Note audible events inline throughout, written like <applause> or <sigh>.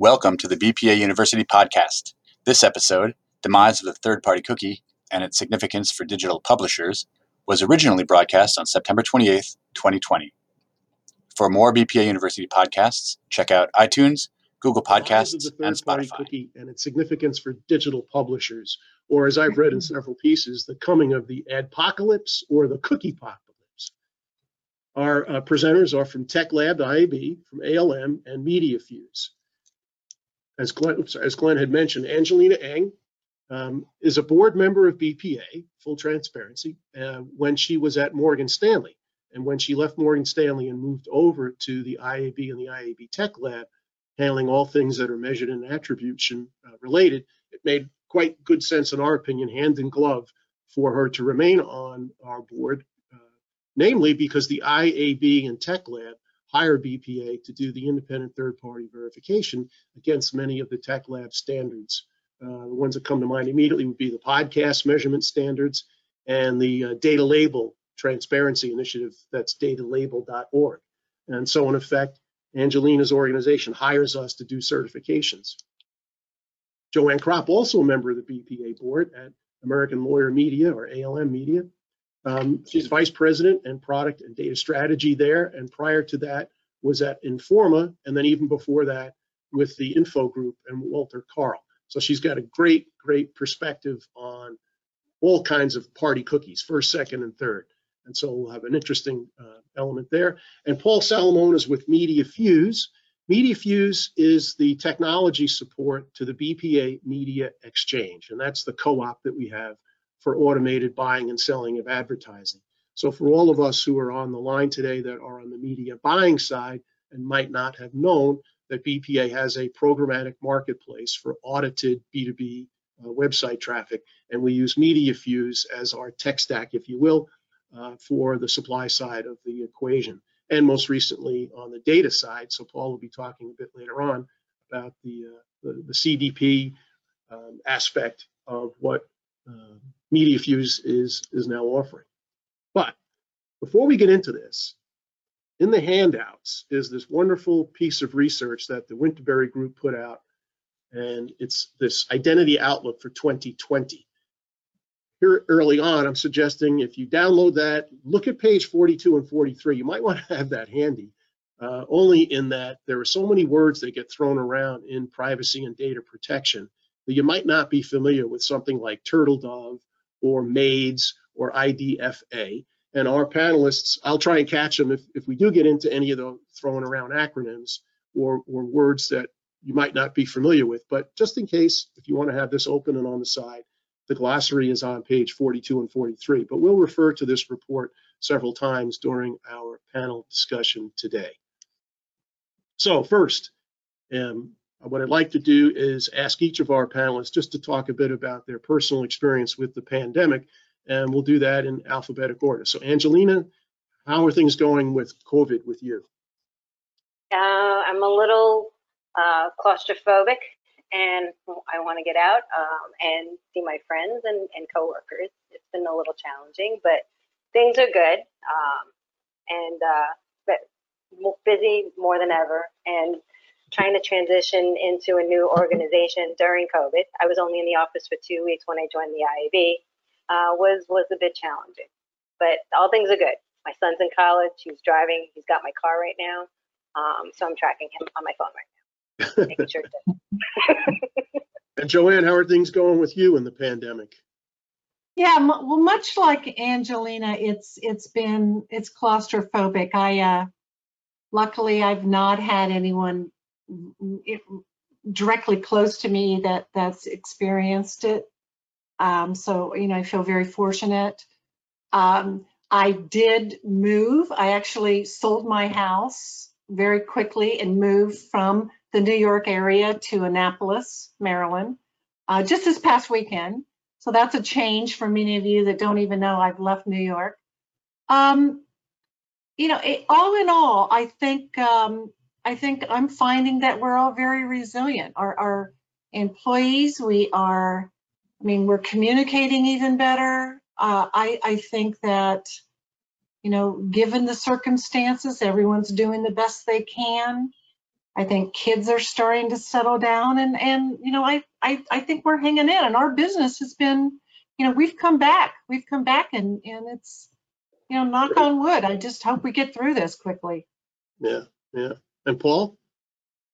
Welcome to the BPA University podcast. This episode, Demise of the Third Party Cookie and its Significance for Digital Publishers, was originally broadcast on September 28, 2020. For more BPA University podcasts, check out iTunes, Google Podcasts, and Spotify. Cookie and its significance for digital publishers, or as I've read in <laughs> several pieces, the coming of the adpocalypse or the cookie apocalypse. Our uh, presenters are from Tech Lab, IAB, from ALM, and MediaFuse as Glenn, as Glenn had mentioned, Angelina Eng um, is a board member of BPA, full transparency, uh, when she was at Morgan Stanley. And when she left Morgan Stanley and moved over to the IAB and the IAB Tech Lab, handling all things that are measured and attribution uh, related, it made quite good sense, in our opinion, hand in glove, for her to remain on our board, uh, namely because the IAB and Tech Lab hire BPA to do the independent third-party verification against many of the tech lab standards. Uh, the ones that come to mind immediately would be the podcast measurement standards and the uh, data label transparency initiative that's datalabel.org. And so in effect, Angelina's organization hires us to do certifications. Joanne Kropp, also a member of the BPA board at American Lawyer Media or ALM Media, um, she's vice president and product and data strategy there. And prior to that was at Informa. And then even before that with the Info Group and Walter Karl. So she's got a great, great perspective on all kinds of party cookies, first, second, and third. And so we'll have an interesting uh, element there. And Paul Salamone is with Media Fuse. Media Fuse is the technology support to the BPA Media Exchange, and that's the co-op that we have for automated buying and selling of advertising. So for all of us who are on the line today that are on the media buying side and might not have known that BPA has a programmatic marketplace for audited B2B uh, website traffic, and we use MediaFuse as our tech stack, if you will, uh, for the supply side of the equation. And most recently on the data side, so Paul will be talking a bit later on about the, uh, the, the, CDP um, aspect of what uh, MediaFuse is, is now offering. But before we get into this, in the handouts is this wonderful piece of research that the Winterberry Group put out, and it's this identity outlook for 2020. Here early on, I'm suggesting if you download that, look at page 42 and 43. You might want to <laughs> have that handy, uh, only in that there are so many words that get thrown around in privacy and data protection that you might not be familiar with something like TURTLEDOVE or MAIDS or IDFA. And our panelists, I'll try and catch them if, if we do get into any of the throwing around acronyms or, or words that you might not be familiar with. But just in case, if you want to have this open and on the side, the glossary is on page 42 and 43. But we'll refer to this report several times during our panel discussion today. So first, um, what I'd like to do is ask each of our panelists just to talk a bit about their personal experience with the pandemic, and we'll do that in alphabetic order. So Angelina, how are things going with COVID with you? Uh, I'm a little uh, claustrophobic and I want to get out um, and see my friends and, and coworkers. It's been a little challenging, but things are good. Um, and uh, but busy more than ever. And trying to transition into a new organization during COVID. I was only in the office for two weeks when I joined the IAB. Uh, was was a bit challenging, but all things are good. My son's in college. He's driving. He's got my car right now, um, so I'm tracking him on my phone right now, making sure. <laughs> and Joanne, how are things going with you in the pandemic? Yeah, well, much like Angelina, it's it's been it's claustrophobic. I uh, luckily I've not had anyone it, directly close to me that that's experienced it. Um, so, you know, I feel very fortunate. Um, I did move. I actually sold my house very quickly and moved from the New York area to Annapolis, Maryland, uh, just this past weekend. So that's a change for many of you that don't even know I've left New York. Um, you know, it, all in all, I think um, I think I'm finding that we're all very resilient. Our, our employees, we are, I mean, we're communicating even better. Uh, I, I think that, you know, given the circumstances, everyone's doing the best they can. I think kids are starting to settle down and, and, you know, I, I, I think we're hanging in and our business has been, you know, we've come back, we've come back and, and it's, you know, knock on wood. I just hope we get through this quickly. Yeah, yeah. And Paul?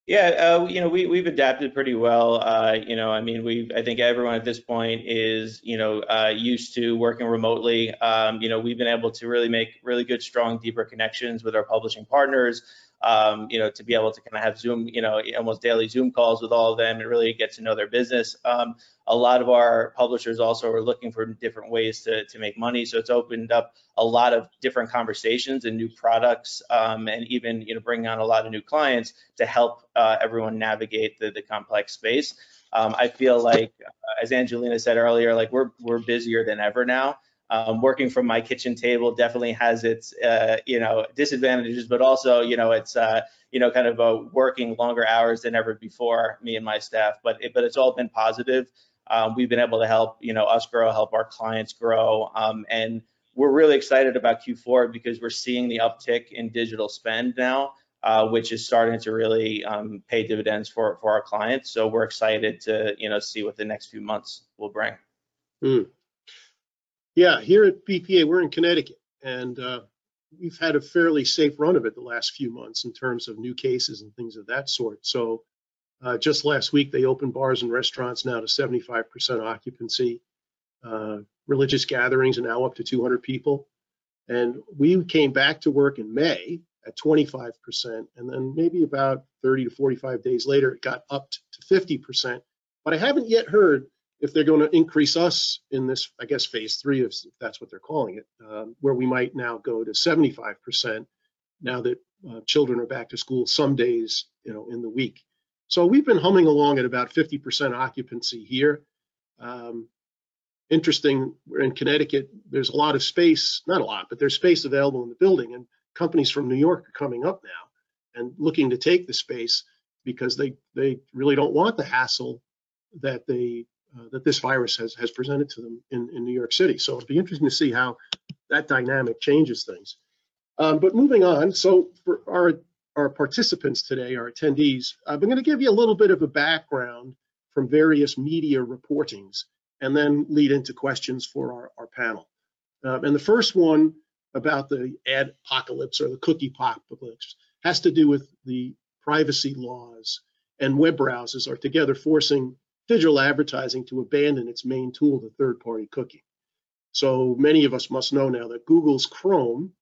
Yeah, uh, you know, we, we've adapted pretty well. Uh, you know, I mean, we, I think everyone at this point is, you know, uh, used to working remotely. Um, you know, we've been able to really make really good, strong, deeper connections with our publishing partners. Um, you know, to be able to kind of have Zoom, you know, almost daily Zoom calls with all of them and really get to know their business. Um, a lot of our publishers also are looking for different ways to, to make money. So it's opened up a lot of different conversations and new products um, and even, you know, bringing on a lot of new clients to help uh, everyone navigate the, the complex space. Um, I feel like, uh, as Angelina said earlier, like we're, we're busier than ever now. Um, working from my kitchen table definitely has its, uh, you know, disadvantages, but also, you know, it's, uh, you know, kind of uh, working longer hours than ever before, me and my staff. But it, but it's all been positive. Um, we've been able to help, you know, us grow, help our clients grow, um, and we're really excited about Q4 because we're seeing the uptick in digital spend now, uh, which is starting to really um, pay dividends for for our clients. So we're excited to, you know, see what the next few months will bring. Yeah, here at BPA, we're in Connecticut, and uh, we've had a fairly safe run of it the last few months in terms of new cases and things of that sort. So uh, just last week, they opened bars and restaurants now to 75% occupancy. Uh, religious gatherings are now up to 200 people. And we came back to work in May at 25%, and then maybe about 30 to 45 days later, it got up to 50%. But I haven't yet heard if they're going to increase us in this, I guess, phase three, if that's what they're calling it, um, where we might now go to 75% now that uh, children are back to school some days, you know, in the week. So we've been humming along at about 50% occupancy here. Um, interesting, we're in Connecticut, there's a lot of space, not a lot, but there's space available in the building, and companies from New York are coming up now and looking to take the space because they they really don't want the hassle that they uh, that this virus has has presented to them in, in New York City. So it'll be interesting to see how that dynamic changes things. Um, but moving on, so for our our participants today, our attendees, I'm going to give you a little bit of a background from various media reportings and then lead into questions for our, our panel. Um, and the first one about the ad apocalypse or the cookie apocalypse has to do with the privacy laws and web browsers are together forcing digital advertising to abandon its main tool, the third party cookie. So many of us must know now that Google's Chrome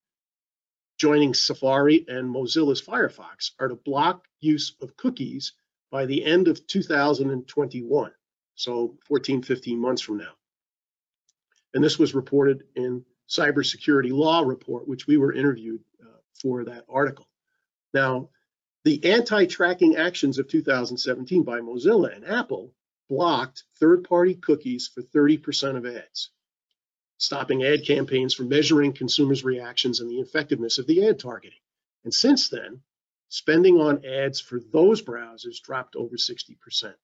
joining Safari and Mozilla's Firefox are to block use of cookies by the end of 2021. So 14, 15 months from now. And this was reported in Cybersecurity Law Report, which we were interviewed uh, for that article. Now, the anti-tracking actions of 2017 by Mozilla and Apple blocked third-party cookies for 30% of ads, stopping ad campaigns from measuring consumers' reactions and the effectiveness of the ad targeting. And since then, spending on ads for those browsers dropped over 60%.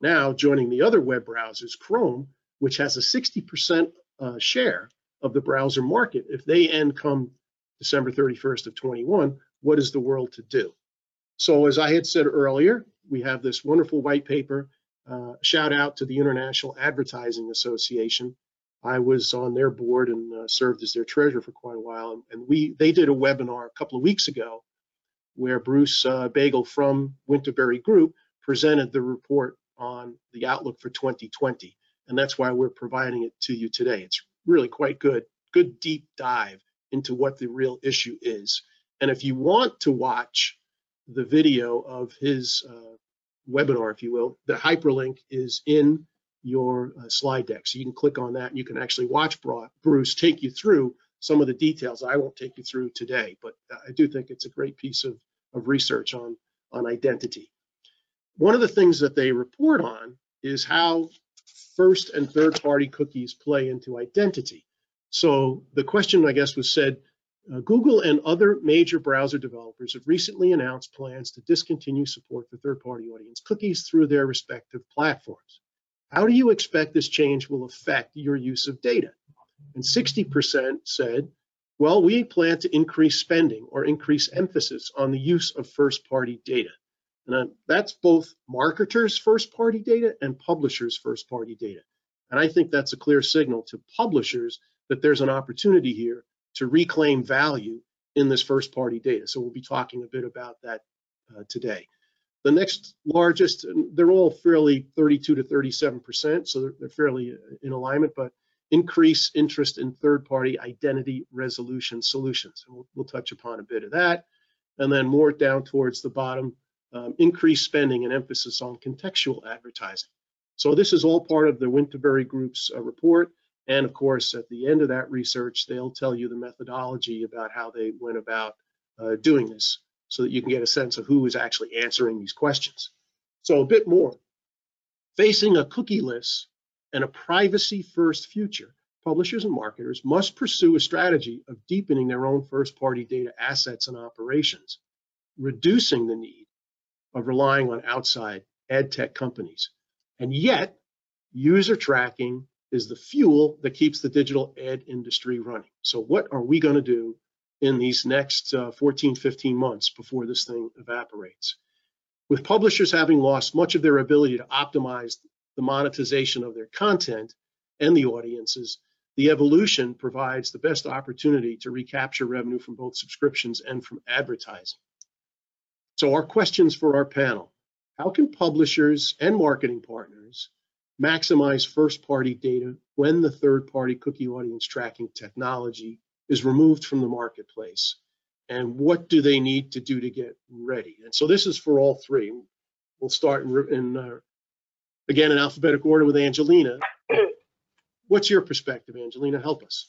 Now, joining the other web browsers, Chrome, which has a 60% uh, share of the browser market, if they end come December 31st of 21, what is the world to do? So as I had said earlier, we have this wonderful white paper. Uh, shout out to the International Advertising Association. I was on their board and uh, served as their treasurer for quite a while. And, and, we they did a webinar a couple of weeks ago where Bruce uh, Biegel from Winterberry Group presented the report on the outlook for 2020. And that's why we're providing it to you today. It's really quite good, good deep dive into what the real issue is. And if you want to watch the video of his uh, webinar, if you will, the hyperlink is in your uh, slide deck. So you can click on that and you can actually watch Bruce take you through some of the details I won't take you through today, but I do think it's a great piece of, of research on, on identity. One of the things that they report on is how first and third party cookies play into identity. So the question, I guess, was said uh, Google and other major browser developers have recently announced plans to discontinue support for third party audience cookies through their respective platforms. How do you expect this change will affect your use of data? And 60% said, well, we plan to increase spending or increase emphasis on the use of first party data. And then that's both marketers' first party data and publishers' first party data. And I think that's a clear signal to publishers that there's an opportunity here to reclaim value in this first party data. So we'll be talking a bit about that uh, today. The next largest, they're all fairly 32 to 37%, so they're, they're fairly uh, in alignment, but increase interest in third party identity resolution solutions. And we'll, we'll touch upon a bit of that. And then more down towards the bottom, um, increased spending and emphasis on contextual advertising. So this is all part of the Winterberry Group's uh, report. And of course, at the end of that research, they'll tell you the methodology about how they went about uh, doing this so that you can get a sense of who is actually answering these questions. So a bit more. Facing a cookieless and a privacy first future, publishers and marketers must pursue a strategy of deepening their own first party data assets and operations, reducing the need of relying on outside ad tech companies. And yet, user tracking is the fuel that keeps the digital ad industry running. So what are we going to do in these next uh, 14, 15 months before this thing evaporates? With publishers having lost much of their ability to optimize the monetization of their content and the audiences, the evolution provides the best opportunity to recapture revenue from both subscriptions and from advertising. So our questions for our panel, how can publishers and marketing partners maximize first party data when the third party cookie audience tracking technology is removed from the marketplace? And what do they need to do to get ready? And so this is for all three. We'll start in, in uh, again in alphabetical order with Angelina. <clears throat> What's your perspective, Angelina? Help us.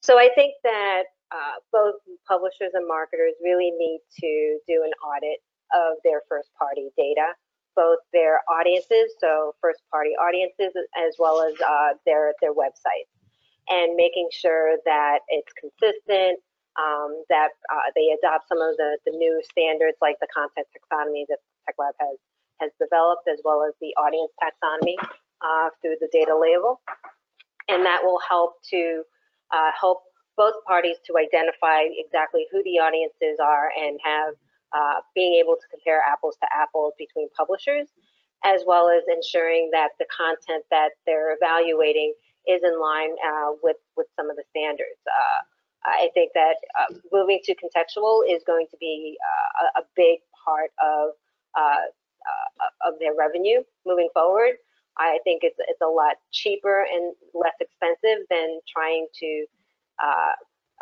So I think that uh, both publishers and marketers really need to do an audit of their first party data both their audiences, so first party audiences, as well as uh, their their websites, and making sure that it's consistent, um, that uh, they adopt some of the, the new standards like the content taxonomy that TechLab has has developed, as well as the audience taxonomy uh, through the data label, and that will help to uh, help both parties to identify exactly who the audiences are and have uh, being able to compare apples to apples between publishers, as well as ensuring that the content that they're evaluating is in line uh, with, with some of the standards. Uh, I think that uh, moving to contextual is going to be uh, a, a, big part of of their revenue moving forward. I think it's it's a lot cheaper and less expensive than trying to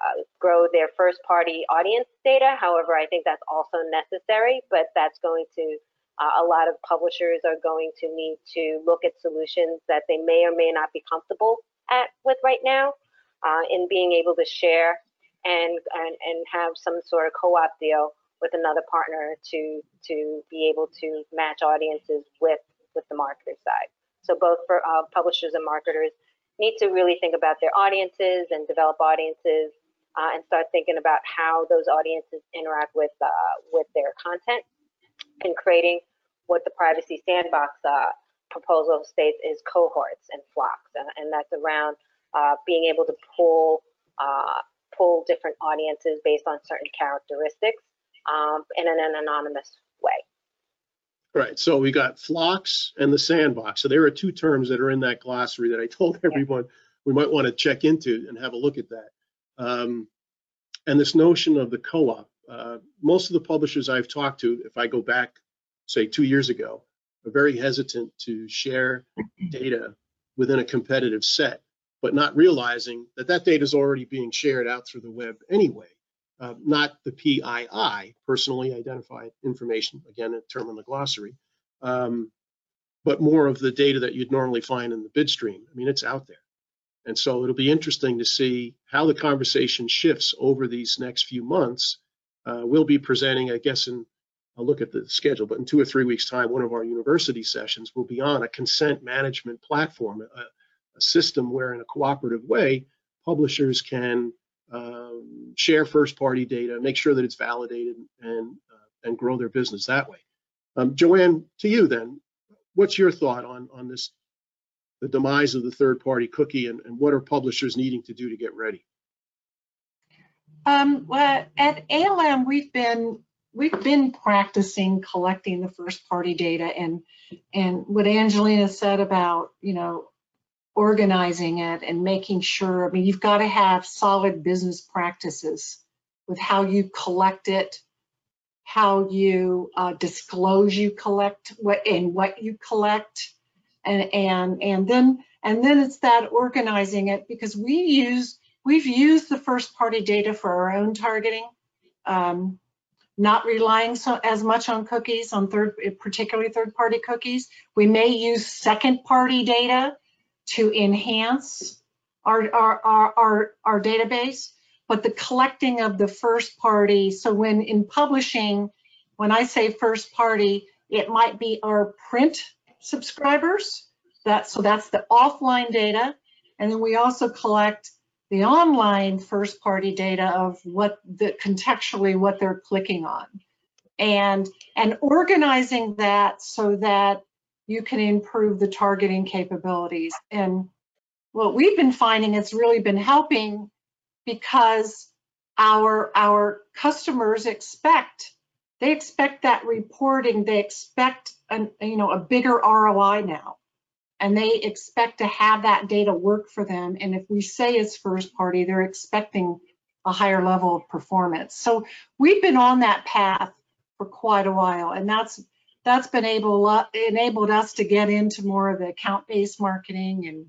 uh, grow their first party audience data. However, I think that's also necessary, but that's going to, uh, a lot of publishers are going to need to look at solutions that they may or may not be comfortable at with right now uh, in being able to share and, and, and have some sort of co-op deal with another partner to, to be able to match audiences with, with the marketer side. So both for uh, publishers and marketers need to really think about their audiences and develop audiences uh, and start thinking about how those audiences interact with uh, with their content and creating what the privacy sandbox uh, proposal states is cohorts and FLoCs, and, and that's around uh, being able to pull uh, pull different audiences based on certain characteristics um, in an, an anonymous way. Right. So we got FLoCs and the sandbox. So there are two terms that are in that glossary that I told everyone we might want to check into and have a look at that. Um, and this notion of the co-op, uh, most of the publishers I've talked to, if I go back, say two years ago, are very hesitant to share data within a competitive set, but not realizing that that data is already being shared out through the web anyway. Uh, not the PII, personally identified information, again, a term in the glossary, um, but more of the data that you'd normally find in the bid stream. I mean, it's out there. And so it'll be interesting to see how the conversation shifts over these next few months. Uh, we'll be presenting, I guess, in I'll look at the schedule, but in two or three weeks' time, one of our university sessions will be on a consent management platform, a, a system where, in a cooperative way, publishers can um, share first-party data, make sure that it's validated, and uh, and grow their business that way. Um, Joanne, to you then, what's your thought on on this the demise of the third party cookie and, and what are publishers needing to do to get ready? Um, well, at ALM, we've been we've been practicing collecting the first party data and, and what Angelina said about, you know, organizing it and making sure, I mean, you've got to have solid business practices with how you collect it, how you uh, disclose you collect what and what you collect and and and then and then it's that organizing it because we use we've used the first party data for our own targeting um, not relying so as much on cookies on third particularly third party cookies. We may use second party data to enhance our our our our, our database but the collecting of the first party so when in publishing when i say first party it might be our print subscribers. That, so that's the offline data. And then we also collect the online first party data of what the contextually what they're clicking on. And, and organizing that so that you can improve the targeting capabilities. And what we've been finding it's really been helping because our, our customers expect they expect that reporting, they expect an, you know, a bigger ROI now. And they expect to have that data work for them. And if we say it's first party, they're expecting a higher level of performance. So we've been on that path for quite a while, and that's that's been able enabled us to get into more of the account-based marketing and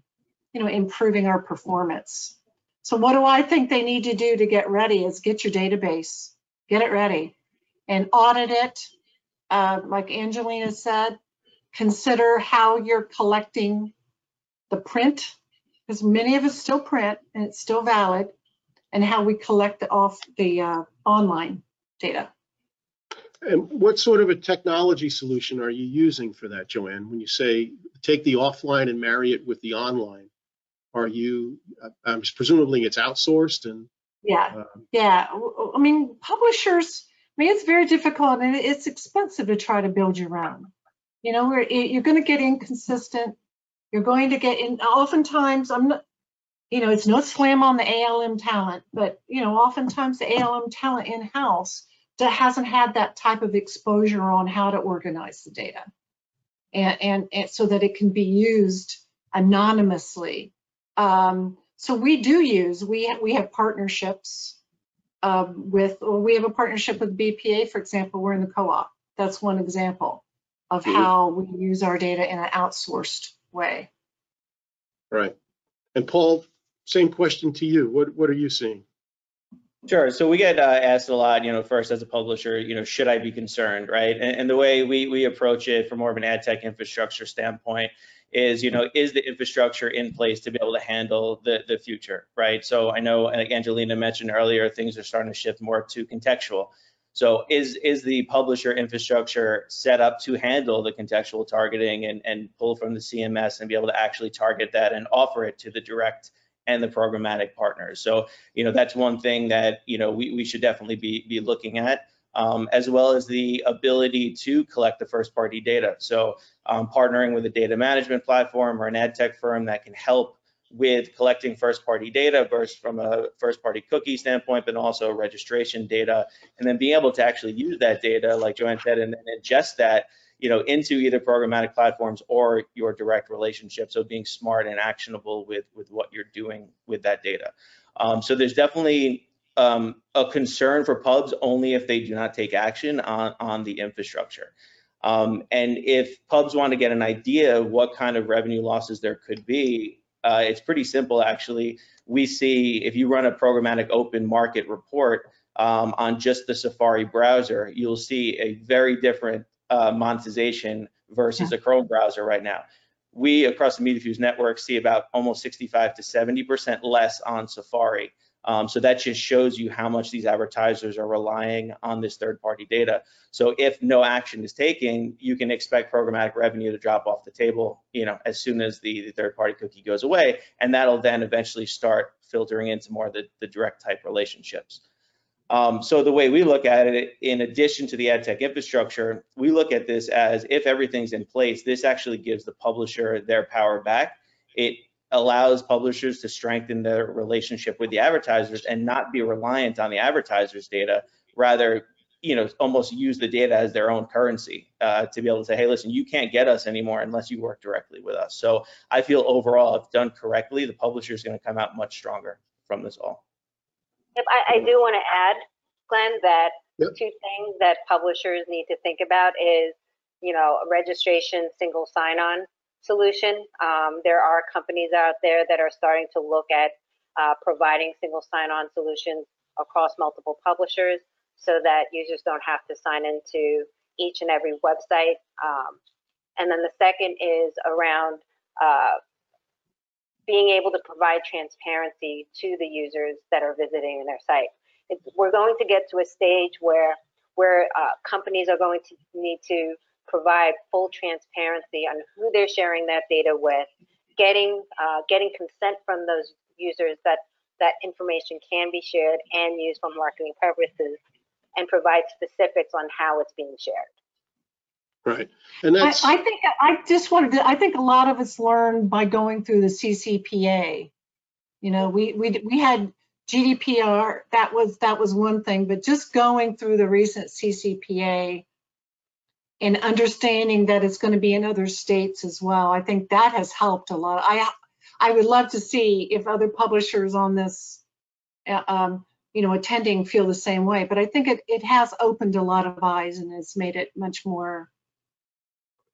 you know improving our performance. So what do I think they need to do to get ready is get your database, get it ready and audit it. Uh, like Angelina said, consider how you're collecting the print, because many of us still print and it's still valid, and how we collect off the uh, online data. And what sort of a technology solution are you using for that, Joanne? When you say take the offline and marry it with the online, are you, I'm presumably it's outsourced and? Yeah, uh, yeah. I mean, publishers, I mean, it's very difficult and it's expensive to try to build your own. You know, where you're going to get inconsistent. You're going to get in. Oftentimes, I'm not. You know, it's no slam on the ALM talent, but you know, oftentimes the ALM talent in house hasn't had that type of exposure on how to organize the data, and and, and so that it can be used anonymously. Um, so we do use we we have partnerships um, with, well, we have a partnership with BPA, for example, we're in the co-op. That's one example of mm-hmm. how we use our data in an outsourced way. Right. And Paul, same question to you. What, what are you seeing? Sure. So we get uh, asked a lot, you know, first as a publisher, you know, should I be concerned, right? And, and, the way we, we approach it from more of an ad tech infrastructure standpoint is, you know, is the infrastructure in place to be able to handle the, the future, right? So I know, like Angelina mentioned earlier, things are starting to shift more to contextual. So is is the publisher infrastructure set up to handle the contextual targeting and, and pull from the CMS and be able to actually target that and offer it to the direct and the programmatic partners? So, you know, that's one thing that, you know, we, we should definitely be, be looking at um, as well as the ability to collect the first party data. So um, partnering with a data management platform or an ad tech firm that can help with collecting first party data both from a first party cookie standpoint, but also registration data, and then being able to actually use that data, like Joanne said, and, and ingest that you know, into either programmatic platforms or your direct relationship. So being smart and actionable with, with what you're doing with that data. Um, so there's definitely um, a concern for pubs only if they do not take action on, on the infrastructure. Um, and if pubs want to get an idea of what kind of revenue losses there could be, uh, it's pretty simple actually. We see if you run a programmatic open market report um, on just the Safari browser, you'll see a very different uh, monetization versus a Chrome browser right now. We across the MediaFuse network see about almost 65 to 70% less on Safari um, so that just shows you how much these advertisers are relying on this third-party data. So if no action is taken, you can expect programmatic revenue to drop off the table, you know, as soon as the, the third-party cookie goes away, and that'll then eventually start filtering into more of the, the direct type relationships. Um, so the way we look at it, in addition to the ad tech infrastructure, we look at this as if everything's in place, this actually gives the publisher their power back. It allows publishers to strengthen their relationship with the advertisers and not be reliant on the advertisers' data, rather you know, almost use the data as their own currency uh, to be able to say, hey, listen, you can't get us anymore unless you work directly with us. So I feel overall, if done correctly, the publisher is going to come out much stronger from this all. Yep, I, I do want to add, Glenn, that Yep. two things that publishers need to think about is, you know, registration single sign-on solution. Um, there are companies out there that are starting to look at uh, providing single sign-on solutions across multiple publishers so that users don't have to sign into each and every website. Um, and then the second is around uh, being able to provide transparency to the users that are visiting their site. It's, we're going to get to a stage where where uh, companies are going to need to provide full transparency on who they're sharing that data with, getting uh, getting consent from those users that that information can be shared and used for marketing purposes, and provide specifics on how it's being shared. Right. And I, that's, I think, I just wanted to, I think a lot of us learned by going through the CCPA. You know, we, we, we had GDPR, that was, that was one thing, but just going through the recent CCPA and understanding that it's going to be in other states as well, I think that has helped a lot. I, I would love to see if other publishers on this, uh, um, you know, attending feel the same way, but I think it, it has opened a lot of eyes and has made it much more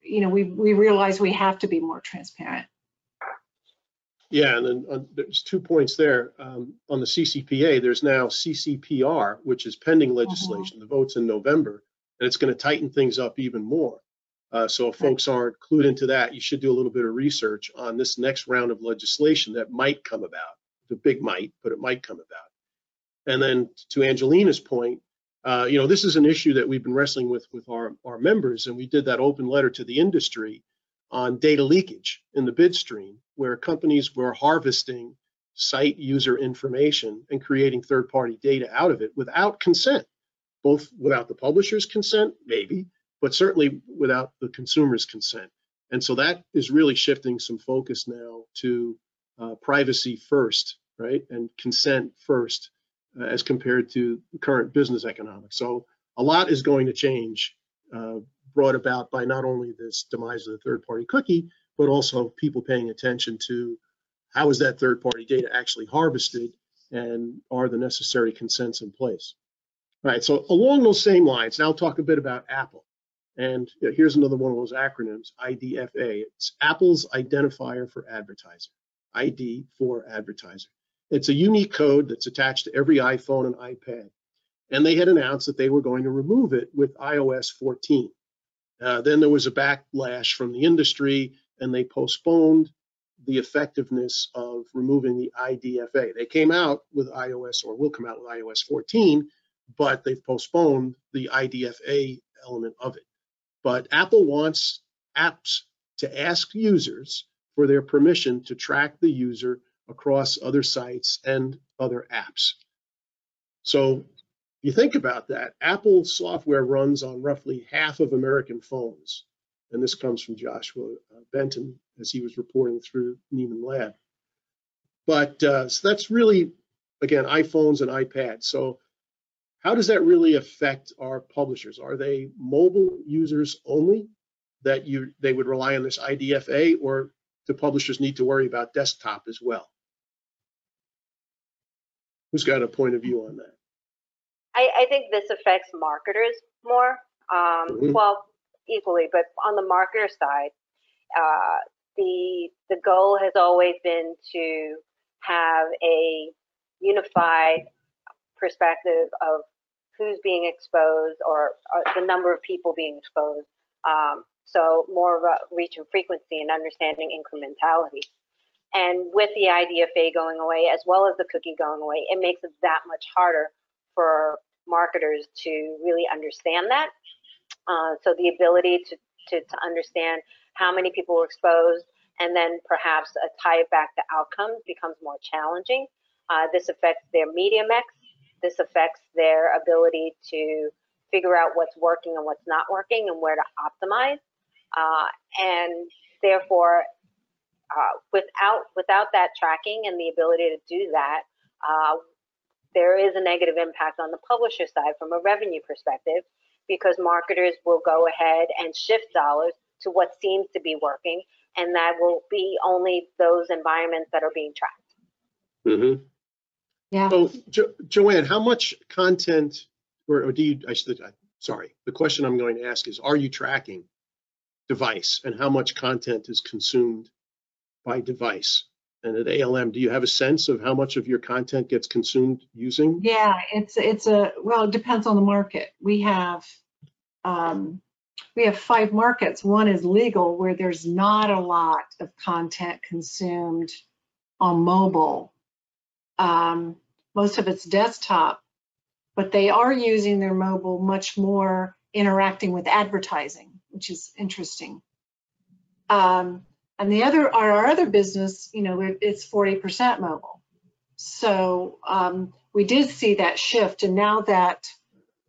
you know, we, we realize we have to be more transparent. yeah, and then uh, there's two points there. Um, On the CCPA, there's now CCPR, which is pending legislation. The vote's in November, and it's going to tighten things up even more. Uh, So if folks aren't clued into that, you should do a little bit of research on this next round of legislation that might come about. The big might, but it might come about. And then to Angelina's point, uh, you know, this is an issue that we've been wrestling with with our, our members, and we did that open letter to the industry on data leakage in the bid stream, where companies were harvesting site user information and creating third-party data out of it without consent, both without the publisher's consent, maybe, but certainly without the consumer's consent. And so that is really shifting some focus now to uh, privacy first, right, and consent first uh, as compared to current business economics. So a lot is going to change, uh, brought about by not only this demise of the third-party cookie, but also people paying attention to how is that third-party data actually harvested and are the necessary consents in place. All right, so along those same lines, now I'll talk a bit about Apple. And here's another one of those acronyms, IDFA. It's Apple's identifier for advertiser, ID for advertiser. It's a unique code that's attached to every iPhone and iPad. And they had announced that they were going to remove it with iOS 14. Uh, then there was a backlash from the industry, and they postponed the effectiveness of removing the IDFA. They came out with iOS, or will come out with iOS 14, but they've postponed the IDFA element of it. But Apple wants apps to ask users for their permission to track the user across other sites and other apps. So you think about that, Apple software runs on roughly half of American phones. And this comes from Joshua uh, Benton as he was reporting through Nieman Lab. But uh, so that's really, again, iPhones and iPads. So how does that really affect our publishers? Are they mobile users only that you they would rely on this IDFA, or do publishers need to worry about desktop as well? Who's got a point of view on that? I, I think this affects marketers more, um, Mhm. well, equally, but on the marketer side, uh, the the goal has always been to have a unified perspective of who's being exposed or, or the number of people being exposed. Um, so more of a reach and frequency and understanding incrementality. And with the IDFA going away, as well as the cookie going away, it makes it that much harder for marketers to really understand that. Uh, so the ability to, to, to understand how many people were exposed and then perhaps tie it back to outcomes becomes more challenging. Uh, this affects their media mix. This affects their ability to figure out what's working and what's not working and where to optimize. Uh, and therefore, uh, without without that tracking and the ability to do that, uh, there is a negative impact on the publisher side from a revenue perspective because marketers will go ahead and shift dollars to what seems to be working, and that will be only those environments that are being tracked. Mhm. Yeah. So Jo- Joanne, how much content, or or do you, I should, I- sorry, the question I'm going to ask is, are you tracking device and how much content is consumed by device? And at ALM, do you have a sense of how much of your content gets consumed using? Yeah, it's, it's a, well, it depends on the market. We have, um, we have five markets. One is legal where there's not a lot of content consumed on mobile. Um, most of it's desktop, but they are using their mobile much more interacting with advertising, which is interesting. Um, and the other, our, our other business, you know, it's 40% mobile. So um, we did see that shift. And now that,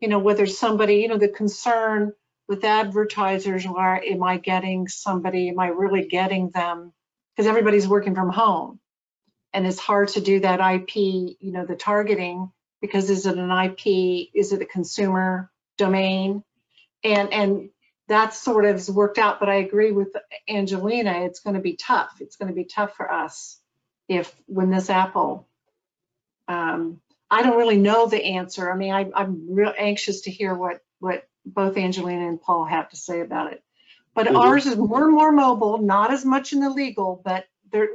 you know, whether somebody, you know, the concern with advertisers are, am I getting somebody, am I really getting them? Because everybody's working from home. And it's hard to do that IP, you know, the targeting, because is it an IP? Is it a consumer domain? And, and that sort of has worked out, but I agree with Angelina, it's going to be tough. It's going to be tough for us if, when this Apple um, I don't really know the answer. I mean, I, I'm real anxious to hear what, what both Angelina and Paul have to say about it. But Mhm. ours is more and more mobile, not as much in the legal, but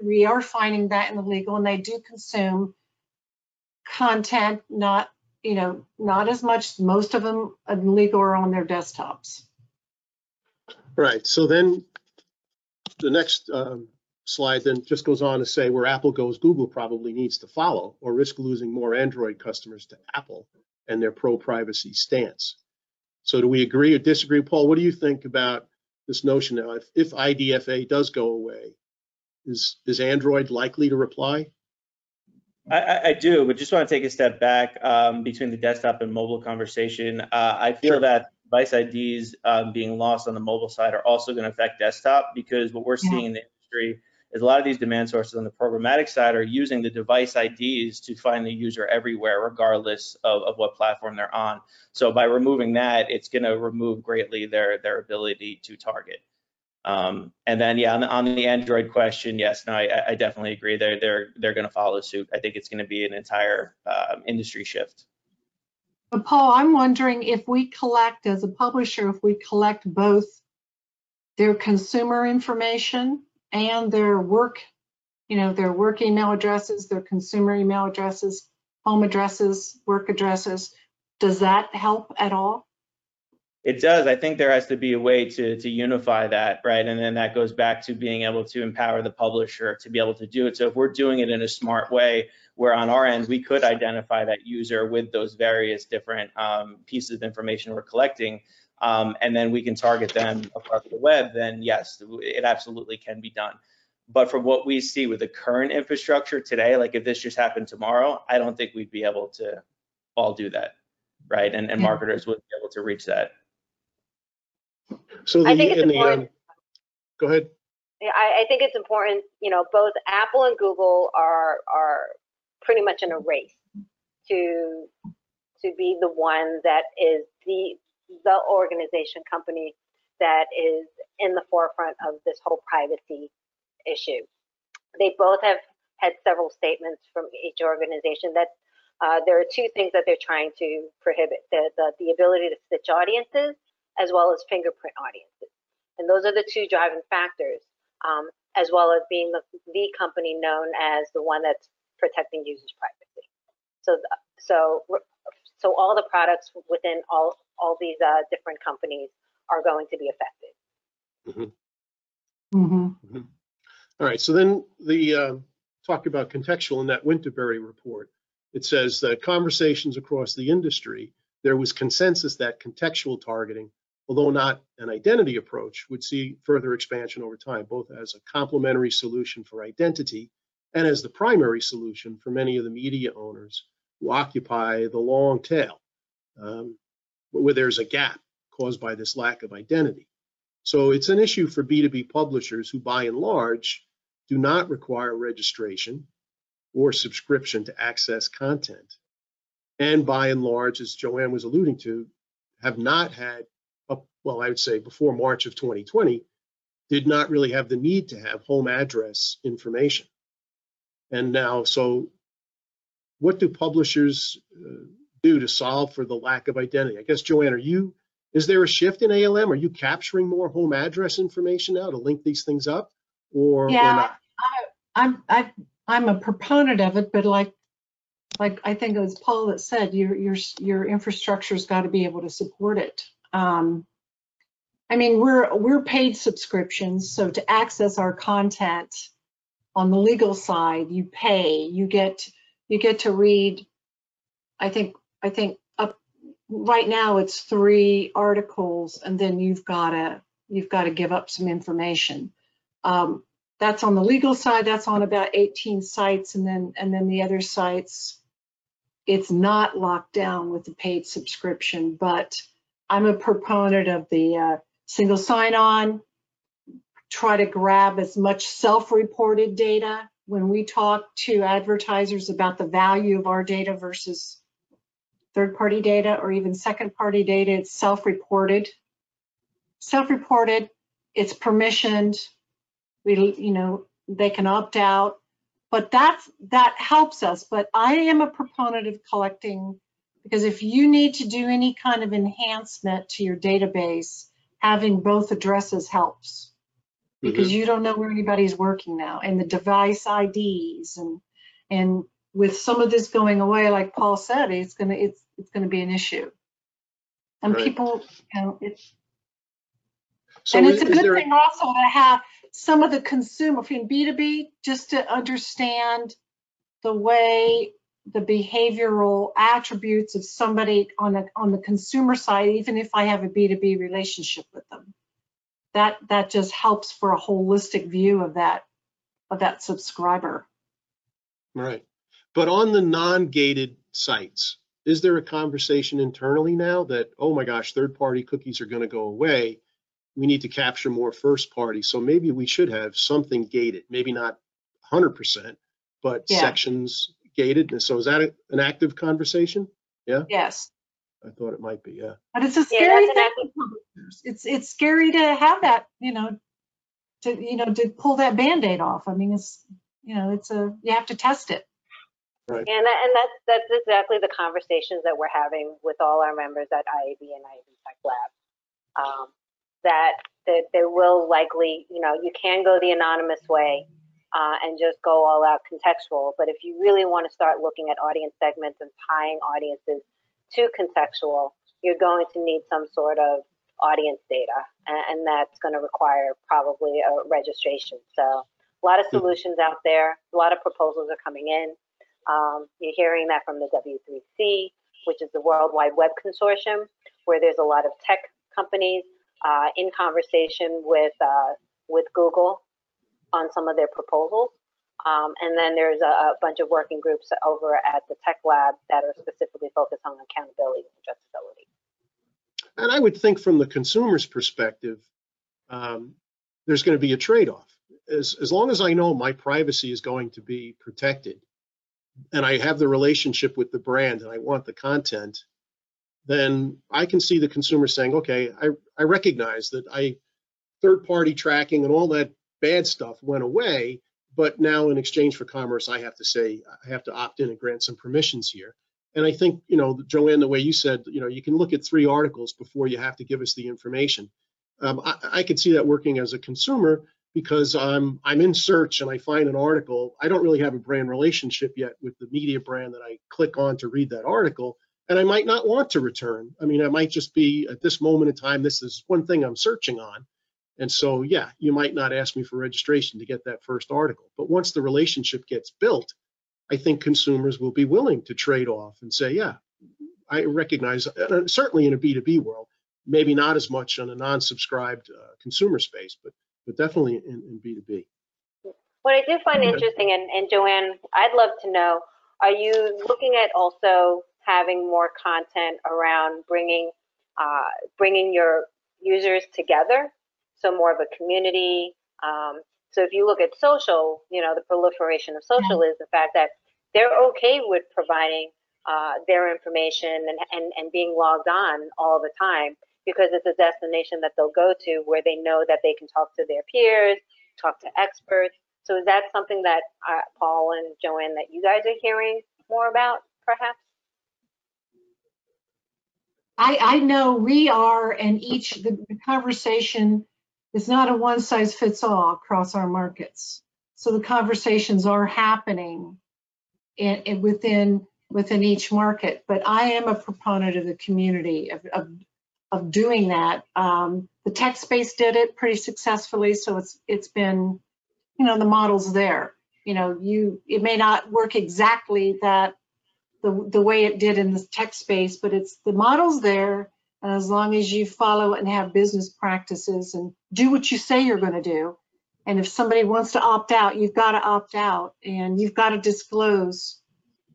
we are finding that in the legal and they do consume content, not, you know, not as much. Most of them in legal are on their desktops. Right, so then the next um, slide then just goes on to say where Apple goes, Google probably needs to follow or risk losing more Android customers to Apple and their pro-privacy stance. So do we agree or disagree? Paul, what do you think about this notion now? If, if IDFA does go away, is, is Android likely to reply? I, I, I do, but just want to take a step back um, between the desktop and mobile conversation. Uh, I feel Sure. that device IDs um, being lost on the mobile side are also going to affect desktop because what we're Yeah. seeing in the industry is a lot of these demand sources on the programmatic side are using the device IDs to find the user everywhere, regardless of, of what platform they're on. So by removing that, it's going to remove greatly their their ability to target. Um, and then, yeah, on the, on the Android question, yes, no, I, I definitely agree. They're they're they're going to follow suit. I think it's going to be an entire um, industry shift. But Paul, I'm wondering if we collect, as a publisher, if we collect both their consumer information and their work, you know, their work email addresses, their consumer email addresses, home addresses, work addresses, does that help at all? It does. I think there has to be a way to to unify that, right? And then that goes back to being able to empower the publisher to be able to do it. So if we're doing it in a smart way, where on our end we could identify that user with those various different um, pieces of information we're collecting, um, and then we can target them across the web, then yes, it absolutely can be done. But from what we see with the current infrastructure today, like if this just happened tomorrow, I don't think we'd be able to all do that, right? And, and marketers wouldn't be able to reach that. So the, I think it's in the, important. um, go ahead. Yeah, I, I think it's important, you know, both Apple and Google are, are pretty much in a race to, to be the one that is the, the organization company that is in the forefront of this whole privacy issue. They both have had several statements from each organization that uh, there are two things that they're trying to prohibit, the, the, the ability to stitch audiences as well as fingerprint audiences. And those are the two driving factors um, as well as being the, the company known as the one that's protecting users' privacy. So, so, so all the products within all all these uh, different companies are going to be affected. Mm-hmm. All right, so then the, uh, talk about contextual in that Winterberry report. It says that conversations across the industry, there was consensus that contextual targeting, although not an identity approach, would see further expansion over time, both as a complementary solution for identity and as the primary solution for many of the media owners who occupy the long tail, um, where there's a gap caused by this lack of identity. So it's an issue for B2B publishers who, by and large, do not require registration or subscription to access content. and by and large, as Joanne was alluding to, have not had, well, I would say before March of 2020, did not really have the need to have home address information. And now, so what do publishers uh, do to solve for the lack of identity? I guess, Joanne, are you, is there a shift in ALM? Are you capturing more home address information now to link these things up or, or Yeah, not? I'm, I, I'm a proponent of it, but like, like I think it was Paul that said, your, your, your infrastructure's got to be able to support it. Um, I mean, we're, we're paid subscriptions, so to access our content on the legal side, you pay, you get, you get to read, I think, I think up, right now it's three articles and then you've got to, you've got to give up some information. Um, that's on the legal side, that's on about 18 sites, and then, and then the other sites, it's not locked down with the paid subscription, but I'm a proponent of the uh, single sign-on, try to grab as much self-reported data. When we talk to advertisers about the value of our data versus third-party data or even second-party data, it's self-reported. Self-reported, it's permissioned, we, you know, they can opt out, but that's, that helps us. But I am a proponent of collecting, because if you need to do any kind of enhancement to your database, having both addresses helps. Because mm-hmm. you don't know where anybody's working now, and the device IDs and, and with some of this going away, like Paul said, it's gonna, it's, it's gonna be an issue. And Right. people, you know, it's, So and is it's a good thing also to have some of the consumer in B2B, just to understand the way the behavioral attributes of somebody on the, on the consumer side, even if I have a B2B relationship with them. That, that just helps for a holistic view of that, of that subscriber. right. But on the non-gated sites, is there a conversation internally now that, oh my gosh, third-party cookies are going to go away? We need to capture more first party. So maybe we should have something gated, maybe not 100%, but Yeah. sections gated. And so is that a- an active conversation? Yeah. Yes, I thought it might be, yeah. but it's a scary that's an thing. active- for. It's, it's scary to have that, you know, to, you know, to pull that Band-Aid off. I mean, it's, you know, it's a, you have to test it. Right. And that, and that's that's exactly the conversations that we're having with all our members at IAB and IAB Tech Lab. Um, that that there will likely, you know, you can go the anonymous way uh, and just go all out contextual. But if you really want to start looking at audience segments and tying audiences to contextual, you're going to need some sort of audience data, and, and that's going to require probably a registration. So a lot of Mhm. solutions out there, a lot of proposals are coming in. Um, you're hearing that from the W3C, which is the World Wide Web Consortium, where there's a lot of tech companies uh, in conversation with uh, with Google on some of their proposals. Um, and then there's a, a bunch of working groups over at the Tech Lab that are specifically focused on accountability and addressability. And I would think from the consumer's perspective, um, there's going to be a trade-off. As, as long as I know my privacy is going to be protected and I have the relationship with the brand and I want the content, then I can see the consumer saying, okay, I, I recognize that I third-party tracking and all that bad stuff went away, but now in exchange for commerce, I have to say, I have to opt in and grant some permissions here. And I think, you know, Joanne, the way you said, you know, you can look at three articles before you have to give us the information. Um, I, I could see that working as a consumer because I'm I'm in search and I find an article. I don't really have a brand relationship yet with the media brand that I click on to read that article, and I might not want to return. I mean, I might just be at this moment in time. This is one thing I'm searching on, and so yeah, you might not ask me for registration to get that first article. But once the relationship gets built, I think consumers will be willing to trade off and say, yeah, I recognize, uh, certainly in a B2B world, maybe not as much on a non-subscribed uh, consumer space, but but definitely in, in B2B. What I do find Okay. interesting, and, and Joanne, I'd love to know, are you looking at also having more content around bringing, uh, bringing your users together? So more of a community. Um, so if you look at social, you know, the proliferation of social is the fact that they're okay with providing uh, their information and, and, and being logged on all the time because it's a destination that they'll go to where they know that they can talk to their peers, talk to experts. So is that something that uh, Paul and Joanne, that you guys are hearing more about, perhaps? I, I know we are, and each, the, the conversation is not a one size fits all across our markets. So the conversations are happening in, in- within, within each market. But I am a proponent of the community of, of, of doing that. Um, the tech space did it pretty successfully, so it's, it's been, you know, the model's there. You know, you, it may not work exactly that the, the way it did in the tech space, but it's, the model's there. And as long as you follow and have business practices and do what you say you're going to do. And if somebody wants to opt out, you've got to opt out and you've got to disclose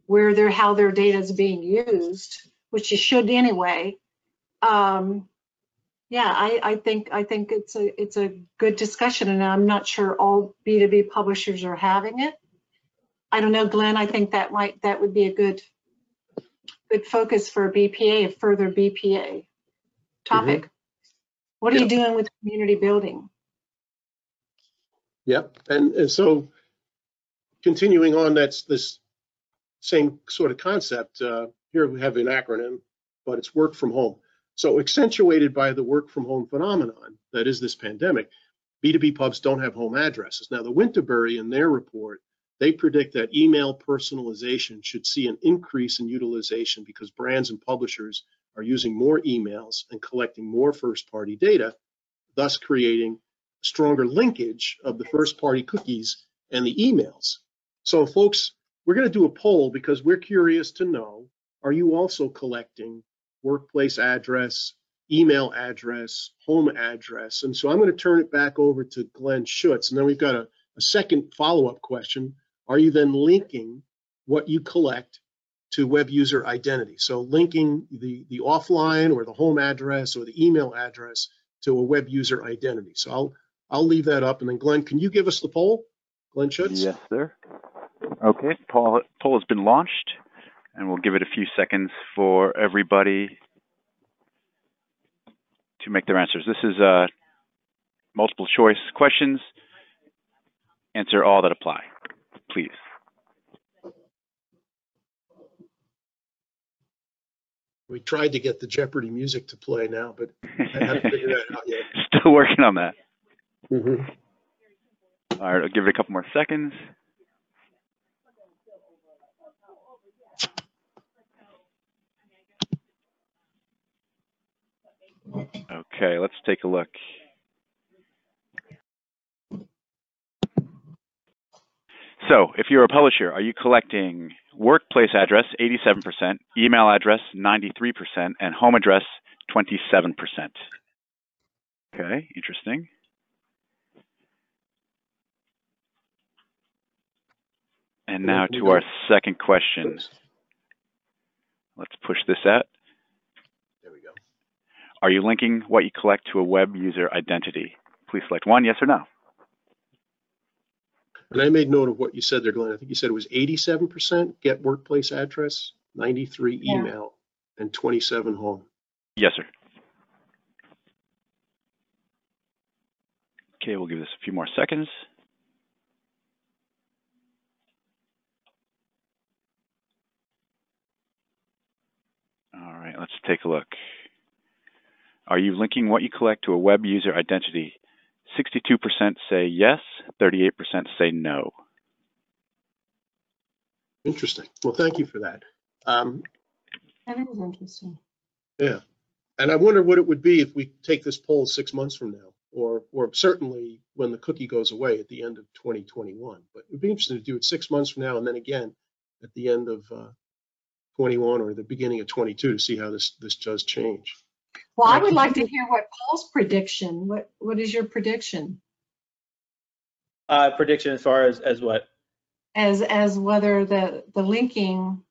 where their, how their data is being used, which you should anyway. Um, yeah, I, I think, I think it's a, it's a good discussion and I'm not sure all B2B publishers are having it. I don't know, Glenn, I think that might, that would be a good, good focus for BPA, a further BPA topic. What are you doing with community building? Yep, and, and so continuing on, that's this same sort of concept. Uh, here we have an acronym, but it's work from home. So accentuated by the work from home phenomenon that is this pandemic, B2B pubs don't have home addresses. Now, the Winterberry in their report, they predict that email personalization should see an increase in utilization because brands and publishers are using more emails and collecting more first party data, thus creating stronger linkage of the first party cookies and the emails. So folks, we're going to do a poll because we're curious to know, are you also collecting workplace address, email address, home address? And so I'm going to turn it back over to Glenn Schutz. And then we've got a, a second follow-up question. Are you then linking what you collect to web user identity? So linking the, the offline or the home address or the email address to a web user identity. So I'll I'll leave that up. And then Glenn, can you give us the poll? Glenn Schutz? Yes, sir. Okay, poll, poll has been launched, and we'll give it a few seconds for everybody to make their answers. This is uh, multiple choice questions. Answer all that apply, please. We tried to get the Jeopardy music to play now, but I haven't figured that out yet. <laughs> Still working on that. Mhm. All right, I'll give it a couple more seconds. Okay, let's take a look. So, if you're a publisher, are you collecting workplace address 87%, email address 93%, and home address 27%? Okay, interesting. And now to our second question. Let's push this out. There we go. Are you linking what you collect to a web user identity? Please select one, yes or no. And I made note of what you said there, Glenn. I think you said it was 87% get workplace address, 93 Yeah. email, and 27 home. Yes, sir. Okay, we'll give this a few more seconds. All right, let's take a look. Are you linking what you collect to a web user identity? 62% say yes, 38% say no. Interesting. Well, thank you for that. Um, That is interesting. yeah. And I wonder what it would be if we take this poll six months from now, or, or certainly when the cookie goes away at the end of 2021. But it'd be interesting to do it six months from now and then again at the end of uh, 21 or the beginning of 22 to see how this, this does change. Well, I would like to hear what Paul's prediction, what, what is your prediction? Uh, prediction as far as, as what? As, as whether the, the linking,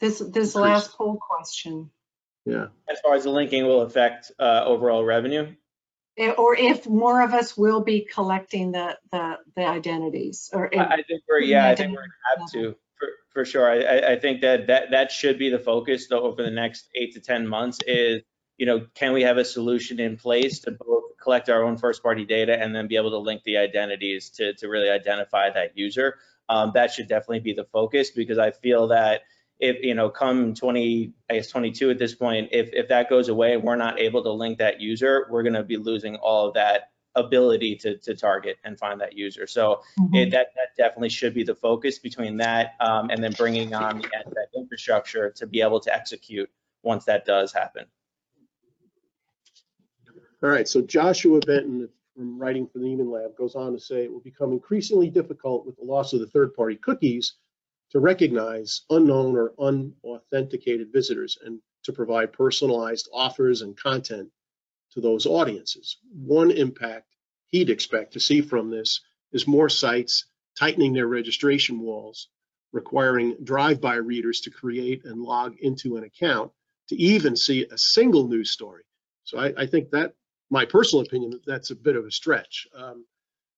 this, this Increase. last poll question, Yeah. As far as the linking will affect uh, overall revenue? eh, or if more of us will be collecting the, the, the identities or. if- I I think we're, yeah, I think we're gonna have to, for, for sure. I, I, I think that, that that should be the focus though over the next eight to 10 months is, you know, can we have a solution in place to both collect our own first party data and then be able to link the identities to, to really identify that user? Um, that should definitely be the focus because I feel that if, you know, come 20, I guess 22 at this point, if, if that goes away and we're not able to link that user, we're going to be losing all of that ability to, to target and find that user. So it, that, that definitely should be the focus between that um, and then bringing on the ad infrastructure to be able to execute once that does happen. All right, so Joshua Benton from writing for the Nieman Lab goes on to say it will become increasingly difficult with the loss of the third-party cookies to recognize unknown or unauthenticated visitors and to provide personalized offers and content to those audiences. One impact he'd expect to see from this is more sites tightening their registration walls, requiring drive-by readers to create and log into an account to even see a single news story. So I, I think that, my personal opinion, that's a bit of a stretch. Um,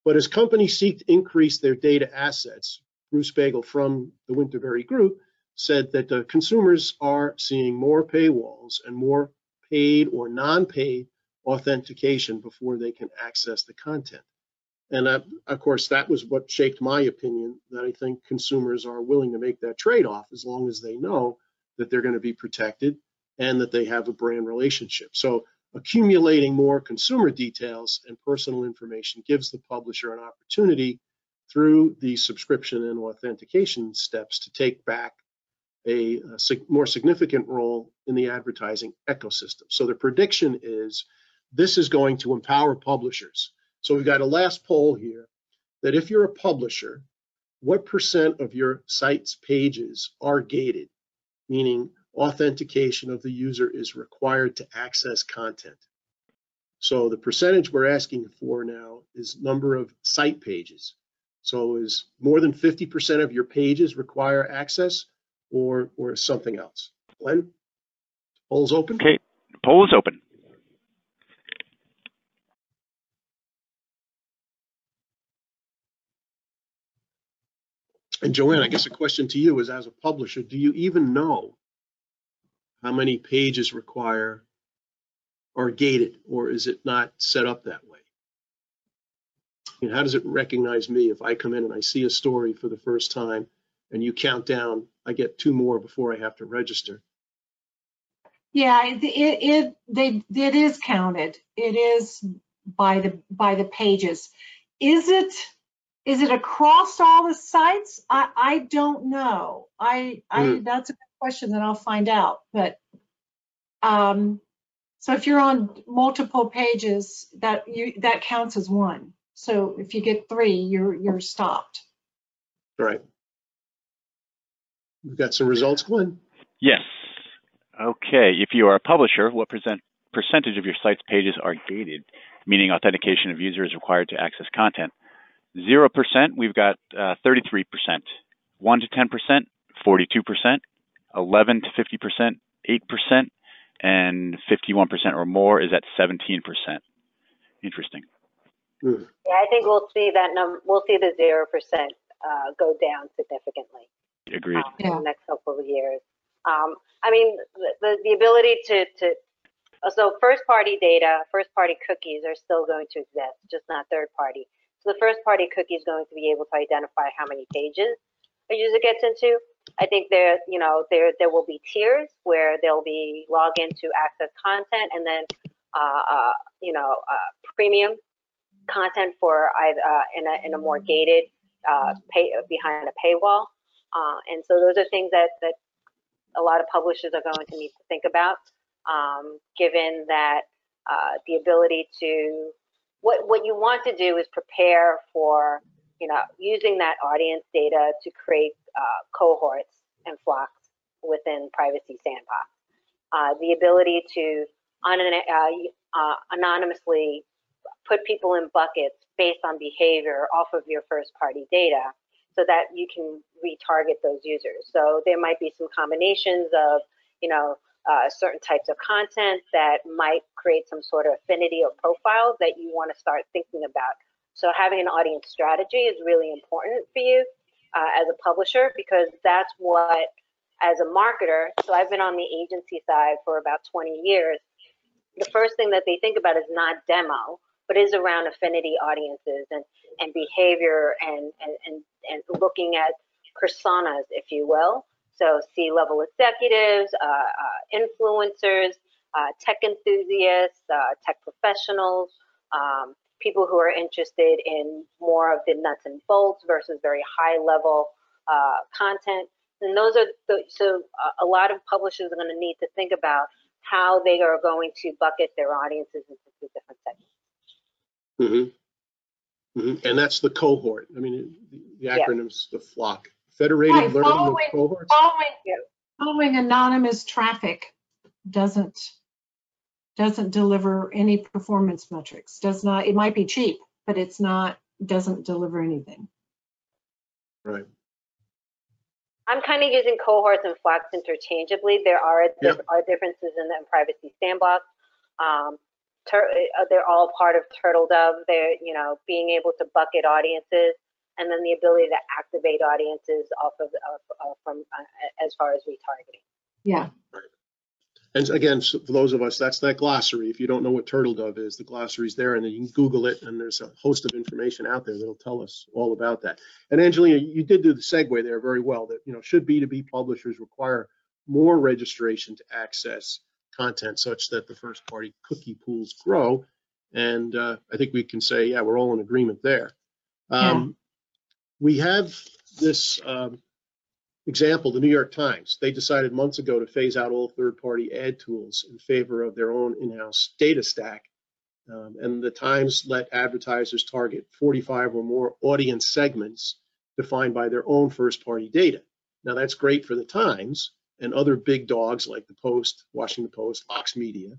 but as companies seek to increase their data assets, Bruce Biegel from the Winterberry Group said that the consumers are seeing more paywalls and more paid or non-paid authentication before they can access the content. And of course, that was what shaped my opinion that I think consumers are willing to make that trade-off as long as they know that they're going to be protected and that they have a brand relationship. So accumulating more consumer details and personal information gives the publisher an opportunity through the subscription and authentication steps to take back a, a sig more significant role in the advertising ecosystem. So the prediction is this is going to empower publishers. So we've got a last poll here that if you're a publisher, what percent of your site's pages are gated, meaning authentication of the user is required to access content. So the percentage we're asking for now is number of site pages. So is more than 50% of your pages require access or, or something else? Glenn, polls open? Okay, poll is open. And Joanne, I guess a question to you is as a publisher, do you even know how many pages require are gated or is it not set up that way? Mean, how does it recognize me if I come in and I see a story for the first time and you count down, I get two more before I have to register? Yeah, it, it, it, they, it is counted. It is by the, by the pages. Is it, is it across all the sites? I, I don't know. I, I, hmm. that's a question that I'll find out, but, um, so if you're on multiple pages, that you, that counts as one. So if you get three, you're, you're stopped. Right. We've got some results, Glenn. Yes. Okay. If you are a publisher, what percent percentage of your site's pages are gated, meaning authentication of users is required to access content? Zero percent, we've got uh, 33%. One to 10%, 42%. 11 to 50%, 8%. And 51% or more is at 17%. Interesting. Hmm. Yeah, I think we'll see that number, we'll see the zero percent uh, go down significantly Agreed. um, in the next couple of years. Um, I mean, the, the, the ability to, to, uh, so first party data, first party cookies are still going to exist, just not third party. So the first party cookie is going to be able to identify how many pages a user gets into. I think there, you know, there there will be tiers where they'll be login to access content and then, uh, uh, you know, uh, premium content for either uh, in a in a more gated uh, pay behind a paywall. Uh, and so those are things that that a lot of publishers are going to need to think about, um, given that the ability to what what you want to do is prepare for you know using that audience data to create uh, cohorts and FLoCs within Privacy Sandbox. Uh, the ability to an, uh, uh, anonymously put people in buckets based on behavior off of your first party data so that you can retarget those users. So there might be some combinations of, you know, uh, certain types of content that might create some sort of affinity or profile that you want to start thinking about. So having an audience strategy is really important for you uh, as a publisher because that's what, as a marketer, so I've been on the agency side for about 20 years. The first thing that they think about is not demo, but is around affinity audiences and, and behavior and, and, and, and looking at personas, if you will. So C-level executives, uh, uh, influencers, uh, tech enthusiasts, uh, tech professionals, um, people who are interested in more of the nuts and bolts versus very high level uh, content. And those are the, so uh, a lot of publishers are going to need to think about how they are going to bucket their audiences into different segments. Mm-hmm. Mm-hmm. And that's the cohort. I mean, the Yeah. acronym's the FLoC. Federated Right, learning of following- cohorts. Following, following anonymous traffic doesn't, doesn't deliver any performance metrics, does not, it might be cheap, but it's not, doesn't deliver anything. Right. I'm kind of using cohorts and FLoCs interchangeably. There are there are differences in the privacy sandbox. Um, tur- uh, they're all part of TURTLEDOVE. They're you know being able to bucket audiences and then the ability to activate audiences off of from uh, as far as retargeting. Yeah, And again, so for those of us, that's that glossary. If you don't know what TURTLEDOVE is, the glossary's there and then you can Google it and there's a host of information out there that'll tell us all about that. And Angelina, you did do the segue there very well that, you know, should B2B publishers require more registration to access content such that the first party cookie pools grow. And uh, I think we can say, yeah, we're all in agreement there. Um, We have this um, example, the New York Times, they decided months ago to phase out all third-party ad tools in favor of their own in-house data stack. Um, and the Times let advertisers target 45 or more audience segments defined by their own first-party data. Now that's great for the Times and other big dogs like the Post, Washington Post, Vox Media,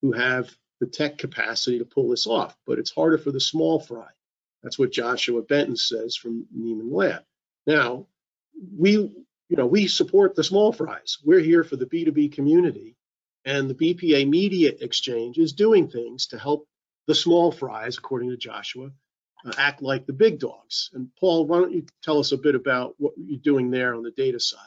who have the tech capacity to pull this off. But it's harder for the small fry. That's what Joshua Benton says from Nieman Lab. Now, we, you know, we support the small fries. We're here for the B2B community. And the BPA Media Exchange is doing things to help the small fries, according to Joshua, uh, act like the big dogs. And Paul, why don't you tell us a bit about what you're doing there on the data side?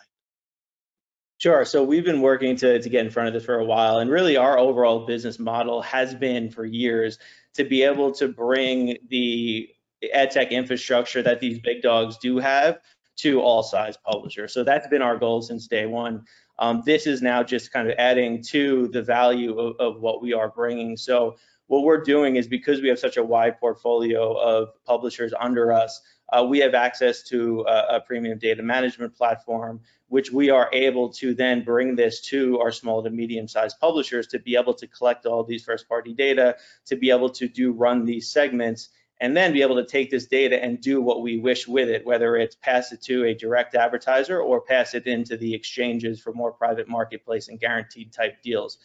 Sure. So we've been working to, to get in front of this for a while. And really, our overall business model has been for years to be able to bring the ad tech infrastructure that these big dogs do have to all size publishers. So that's been our goal since day one. Um, this is now just kind of adding to the value of, of what we are bringing. So what we're doing is because we have such a wide portfolio of publishers under us, uh, we have access to a, a premium data management platform, which we are able to then bring this to our small to medium sized publishers to be able to collect all these first party data, to be able to do run these segments and then be able to take this data and do what we wish with it, whether it's pass it to a direct advertiser or pass it into the exchanges for more private marketplace and guaranteed type deals.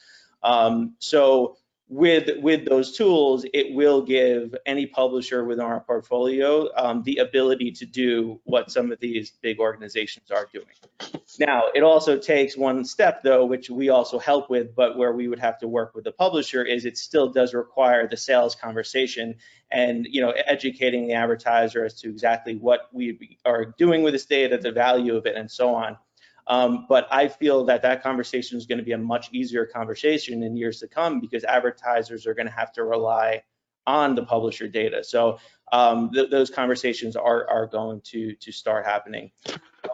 Um, so with with those tools, it will give any publisher within our portfolio um, the ability to do what some of these big organizations are doing. Now, it also takes one step though, which we also help with, but where we would have to work with the publisher is it still does require the sales conversation and you know educating the advertiser as to exactly what we are doing with this data, the value of it, and so on. Um, but I feel that that conversation is going to be a much easier conversation in years to come because advertisers are going to have to rely on the publisher data. So um, th those conversations are, are going to, to start happening.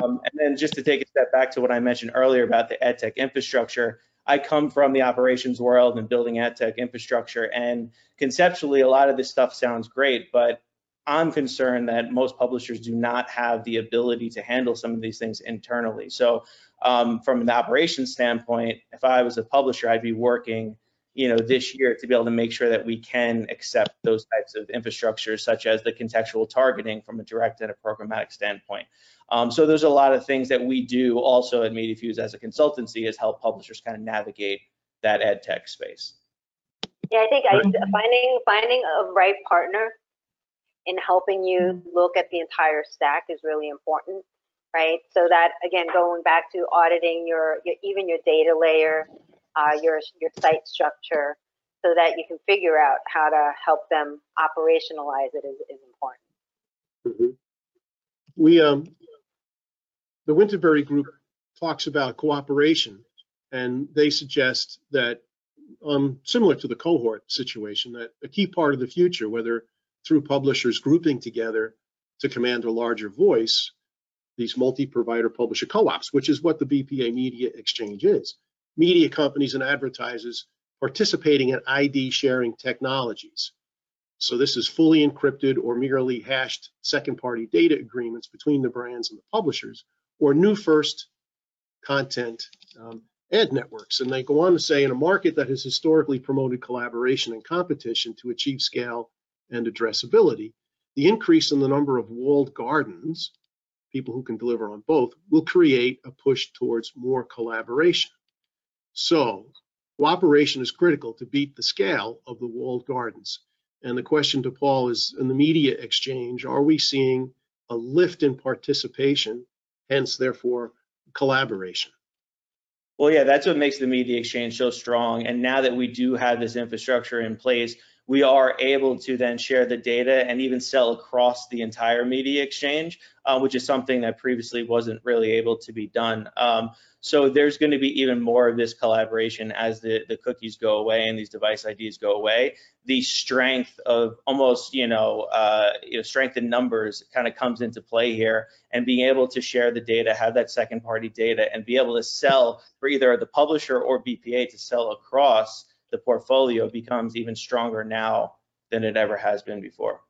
Um, and then just to take a step back to what I mentioned earlier about the ad tech infrastructure, I come from the operations world and building ad tech infrastructure. And conceptually, a lot of this stuff sounds great, but I'm concerned that most publishers do not have the ability to handle some of these things internally. So um, from an operations standpoint, if I was a publisher, I'd be working you know, this year to be able to make sure that we can accept those types of infrastructures, such as the contextual targeting from a direct and a programmatic standpoint. Um, so there's a lot of things that we do also at MediaFuse as a consultancy is help publishers kind of navigate that ad tech space. Yeah, I think I, finding finding a right partner in helping you look at the entire stack is really important, right? So that again, going back to auditing your, your even your data layer, uh, your your site structure, so that you can figure out how to help them operationalize it is, is important. Mhm. We, um, the Winterberry Group talks about cooperation, and they suggest that, um, similar to the cohort situation, that a key part of the future, whether through publishers grouping together to command a larger voice, these multi-provider publisher co-ops, which is what the BPA Media Exchange is. Media companies and advertisers participating in ID sharing technologies. So this is fully encrypted or merely hashed second-party data agreements between the brands and the publishers, or new first content um, ad networks. And they go on to say, in a market that has historically promoted collaboration and competition to achieve scale and addressability, the increase in the number of walled gardens, people who can deliver on both, will create a push towards more collaboration. So cooperation is critical to beat the scale of the walled gardens. And the question to Paul is, in the media exchange, are we seeing a lift in participation, hence therefore collaboration? Well, yeah, that's what makes the media exchange so strong. And now that we do have this infrastructure in place, we are able to then share the data and even sell across the entire media exchange, uh, which is something that previously wasn't really able to be done. Um, so there's going to be even more of this collaboration as the, the cookies go away and these device IDs go away. The strength of almost, you know, uh, you know strength in numbers kind of comes into play here and being able to share the data, have that second party data and be able to sell for either the publisher or BPA to sell across the portfolio becomes even stronger now than it ever has been before.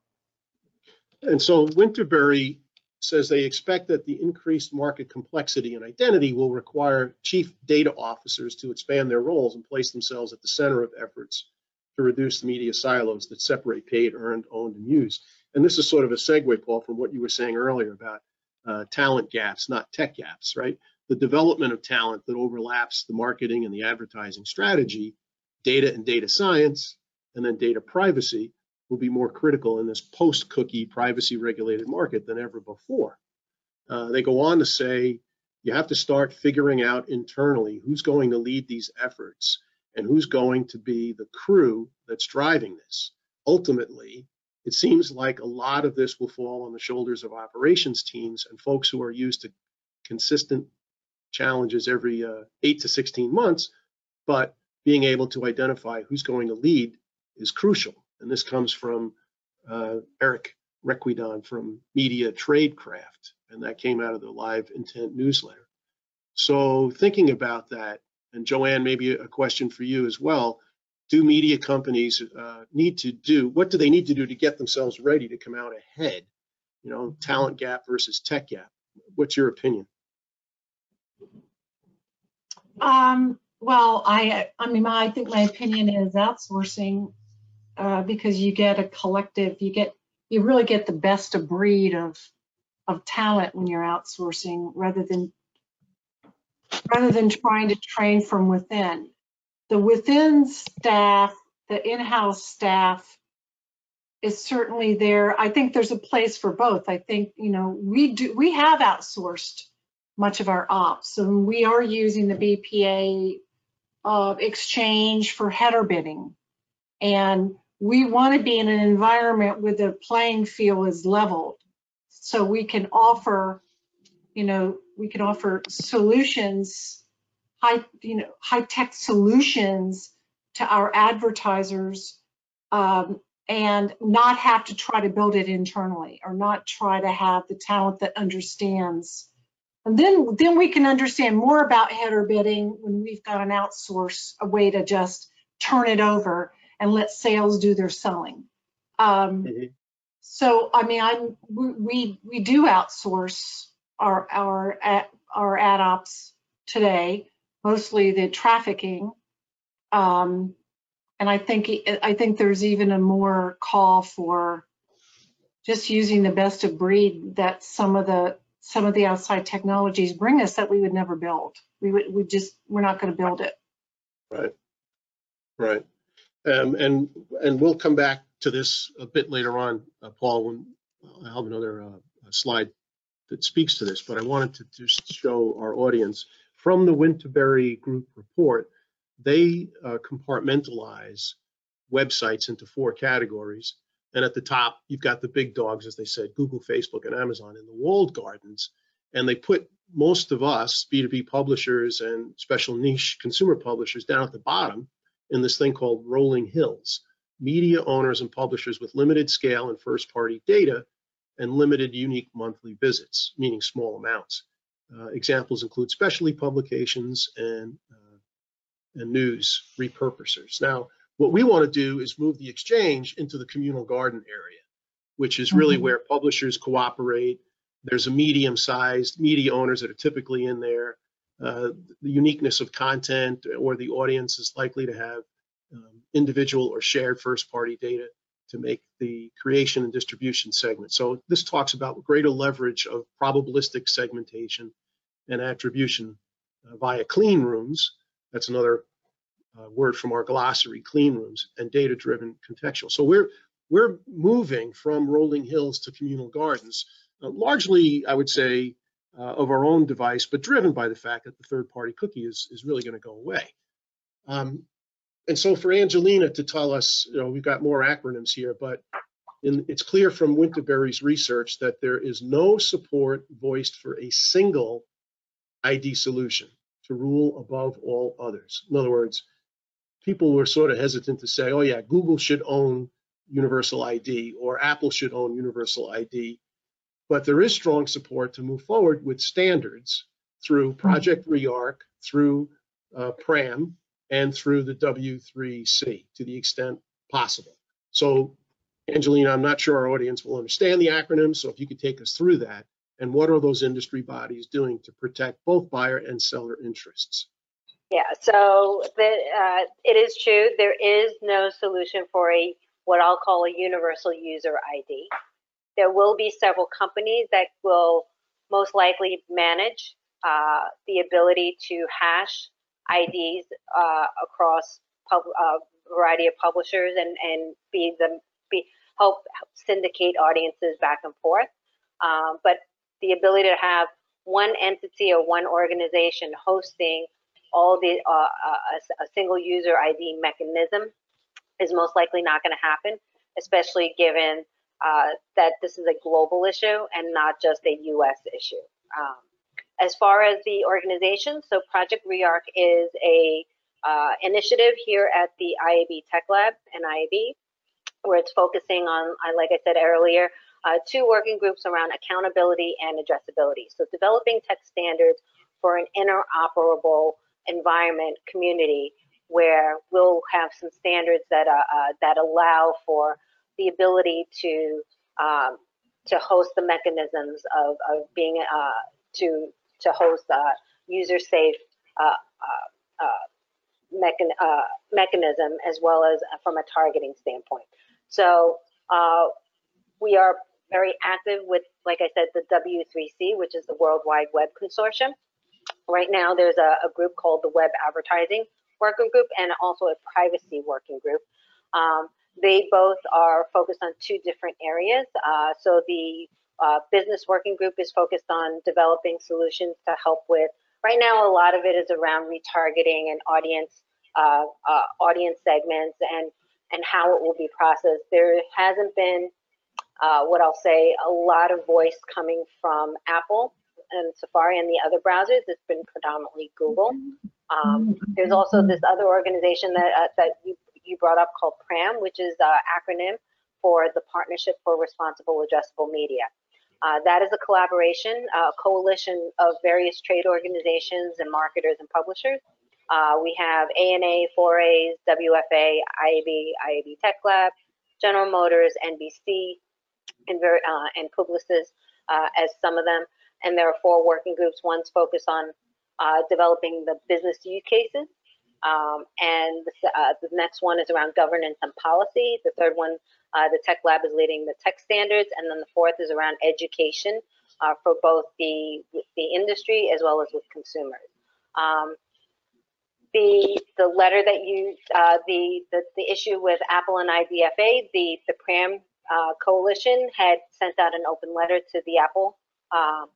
And so Winterberry says they expect that the increased market complexity and identity will require chief data officers to expand their roles and place themselves at the center of efforts to reduce the media silos that separate paid, earned, owned, and used. And this is sort of a segue, Paul, from what you were saying earlier about uh, talent gaps, not tech gaps, right? The development of talent that overlaps the marketing and the advertising strategy data and data science, and then data privacy will be more critical in this post-cookie privacy regulated market than ever before. Uh, they go on to say you have to start figuring out internally who's going to lead these efforts and who's going to be the crew that's driving this. Ultimately, it seems like a lot of this will fall on the shoulders of operations teams and folks who are used to consistent challenges every uh, 8 to 16 months, but being able to identify who's going to lead is crucial. And this comes from uh, Eric Requidon from Media Tradecraft, and that came out of the LiveIntent newsletter. So thinking about that, and Joanne, maybe a question for you as well. Do media companies uh, need to do, what do they need to do to get themselves ready to come out ahead? You know, talent gap versus tech gap. What's your opinion? Um, well, I, I mean, I think my opinion is outsourcing uh, because you get a collective, you get, you really get the best of breed of, of talent when you're outsourcing rather than, rather than trying to train from within. The within staff, the in-house staff is certainly there. I think there's a place for both. I think, you know, we do, we have outsourced much of our ops. and we are using the BPA uh, exchange for header bidding. And we want to be in an environment where the playing field is leveled. So we can offer, you know, we can offer solutions, high, you know, high tech solutions to our advertisers um, and not have to try to build it internally or not try to have the talent that understands and then, then we can understand more about header bidding when we've got an outsource, a way to just turn it over and let sales do their selling. Um, Mhm. So, I mean, I'm, we, we, do outsource our, our, ad- our ad ops today, mostly the trafficking. Um, and I think, I think there's even a more call for just using the best of breed that some of the some of the outside technologies bring us that we would never build. We would, we just, we're not going to build it. Right. Right. Um, and and we'll come back to this a bit later on, uh, Paul, when I have another uh, slide that speaks to this, but I wanted to just show our audience from the Winterberry Group report, they uh, compartmentalize websites into four categories. And at the top, you've got the big dogs, as they said, Google, Facebook, and Amazon in the walled gardens. And they put most of us, B2B publishers and special niche consumer publishers down at the bottom in this thing called rolling hills, media owners and publishers with limited scale and first party data and limited unique monthly visits, meaning small amounts. Uh, examples include specialty publications and, uh, and news repurposers. Now, what we want to do is move the exchange into the communal garden area, which is really Mhm. where publishers cooperate. There's a medium-sized media owners that are typically in there. Uh, the uniqueness of content or the audience is likely to have um, individual or shared first-party data to make the creation and distribution segment. So this talks about greater leverage of probabilistic segmentation and attribution uh, via clean rooms. That's another uh, word from our glossary, clean rooms, and data-driven contextual. So we're we're moving from rolling hills to communal gardens, uh, largely, I would say, uh, of our own device, but driven by the fact that the third-party cookie is is really going to go away. Um, and so for Angelina to tell us, you know, we've got more acronyms here, but in, it's clear from Winterberry's research that there is no support voiced for a single ID solution to rule above all others. In other words, people were sort of hesitant to say, oh yeah, Google should own universal ID or Apple should own universal ID. But there is strong support to move forward with standards through Project REARC, through uh, PRAM, and through the W3C to the extent possible. So, Angelina, I'm not sure our audience will understand the acronyms, so if you could take us through that, and what are those industry bodies doing to protect both buyer and seller interests? Yeah, so the, uh, it is true, there is no solution for a, what I'll call a universal user ID. There will be several companies that will most likely manage uh, the ability to hash IDs uh, across pub, uh, variety of publishers and, and be them be help syndicate audiences back and forth. Um, but the ability to have one entity or one organization hosting all the uh, a, a single user ID mechanism is most likely not going to happen, especially given uh, that this is a global issue and not just a U.S. issue. Um, as far as the organization, so Project REARC is a uh, initiative here at the IAB Tech Lab and IAB, where it's focusing on, like I said earlier, uh, two working groups around accountability and addressability. So developing tech standards for an interoperable environment community where we'll have some standards that uh, uh, that allow for the ability to um, to host the mechanisms of, of being uh, to to host uh, user safe uh, mechan mechanism as well as from a targeting standpoint. So we are very active with, like I said, the W3C, which is the World Wide Web Consortium. Right now, there's a, a group called the Web Advertising Working Group and also a Privacy Working Group. Um, they both are focused on two different areas. Uh, so the uh, business working group is focused on developing solutions to help with. Right now, a lot of it is around retargeting and audience uh, uh audience segments and and how it will be processed. There hasn't been uh, what I'll say, a lot of voice coming from Apple and Safari and the other browsers. It's been predominantly Google. Um, there's also this other organization that uh, that you, you brought up called PRAM, which is an acronym for the Partnership for Responsible Addressable Media. Uh, that is a collaboration, a coalition of various trade organizations and marketers and publishers. Uh, we have ANA, 4As, WFA, IAB, IAB Tech Lab, General Motors, NBC, and, uh, and Publicis uh, as some of them. And there are four working groups. One's focused on uh, developing the business use cases. Um, and the, uh, the, next one is around governance and policy. The third one, uh, the tech lab is leading the tech standards. And then the fourth is around education uh, for both the, the industry as well as with consumers. Um, the, the letter that you, the, the, the issue with Apple and IDFA, the, the PRAM uh, coalition had sent out an open letter to the Apple um,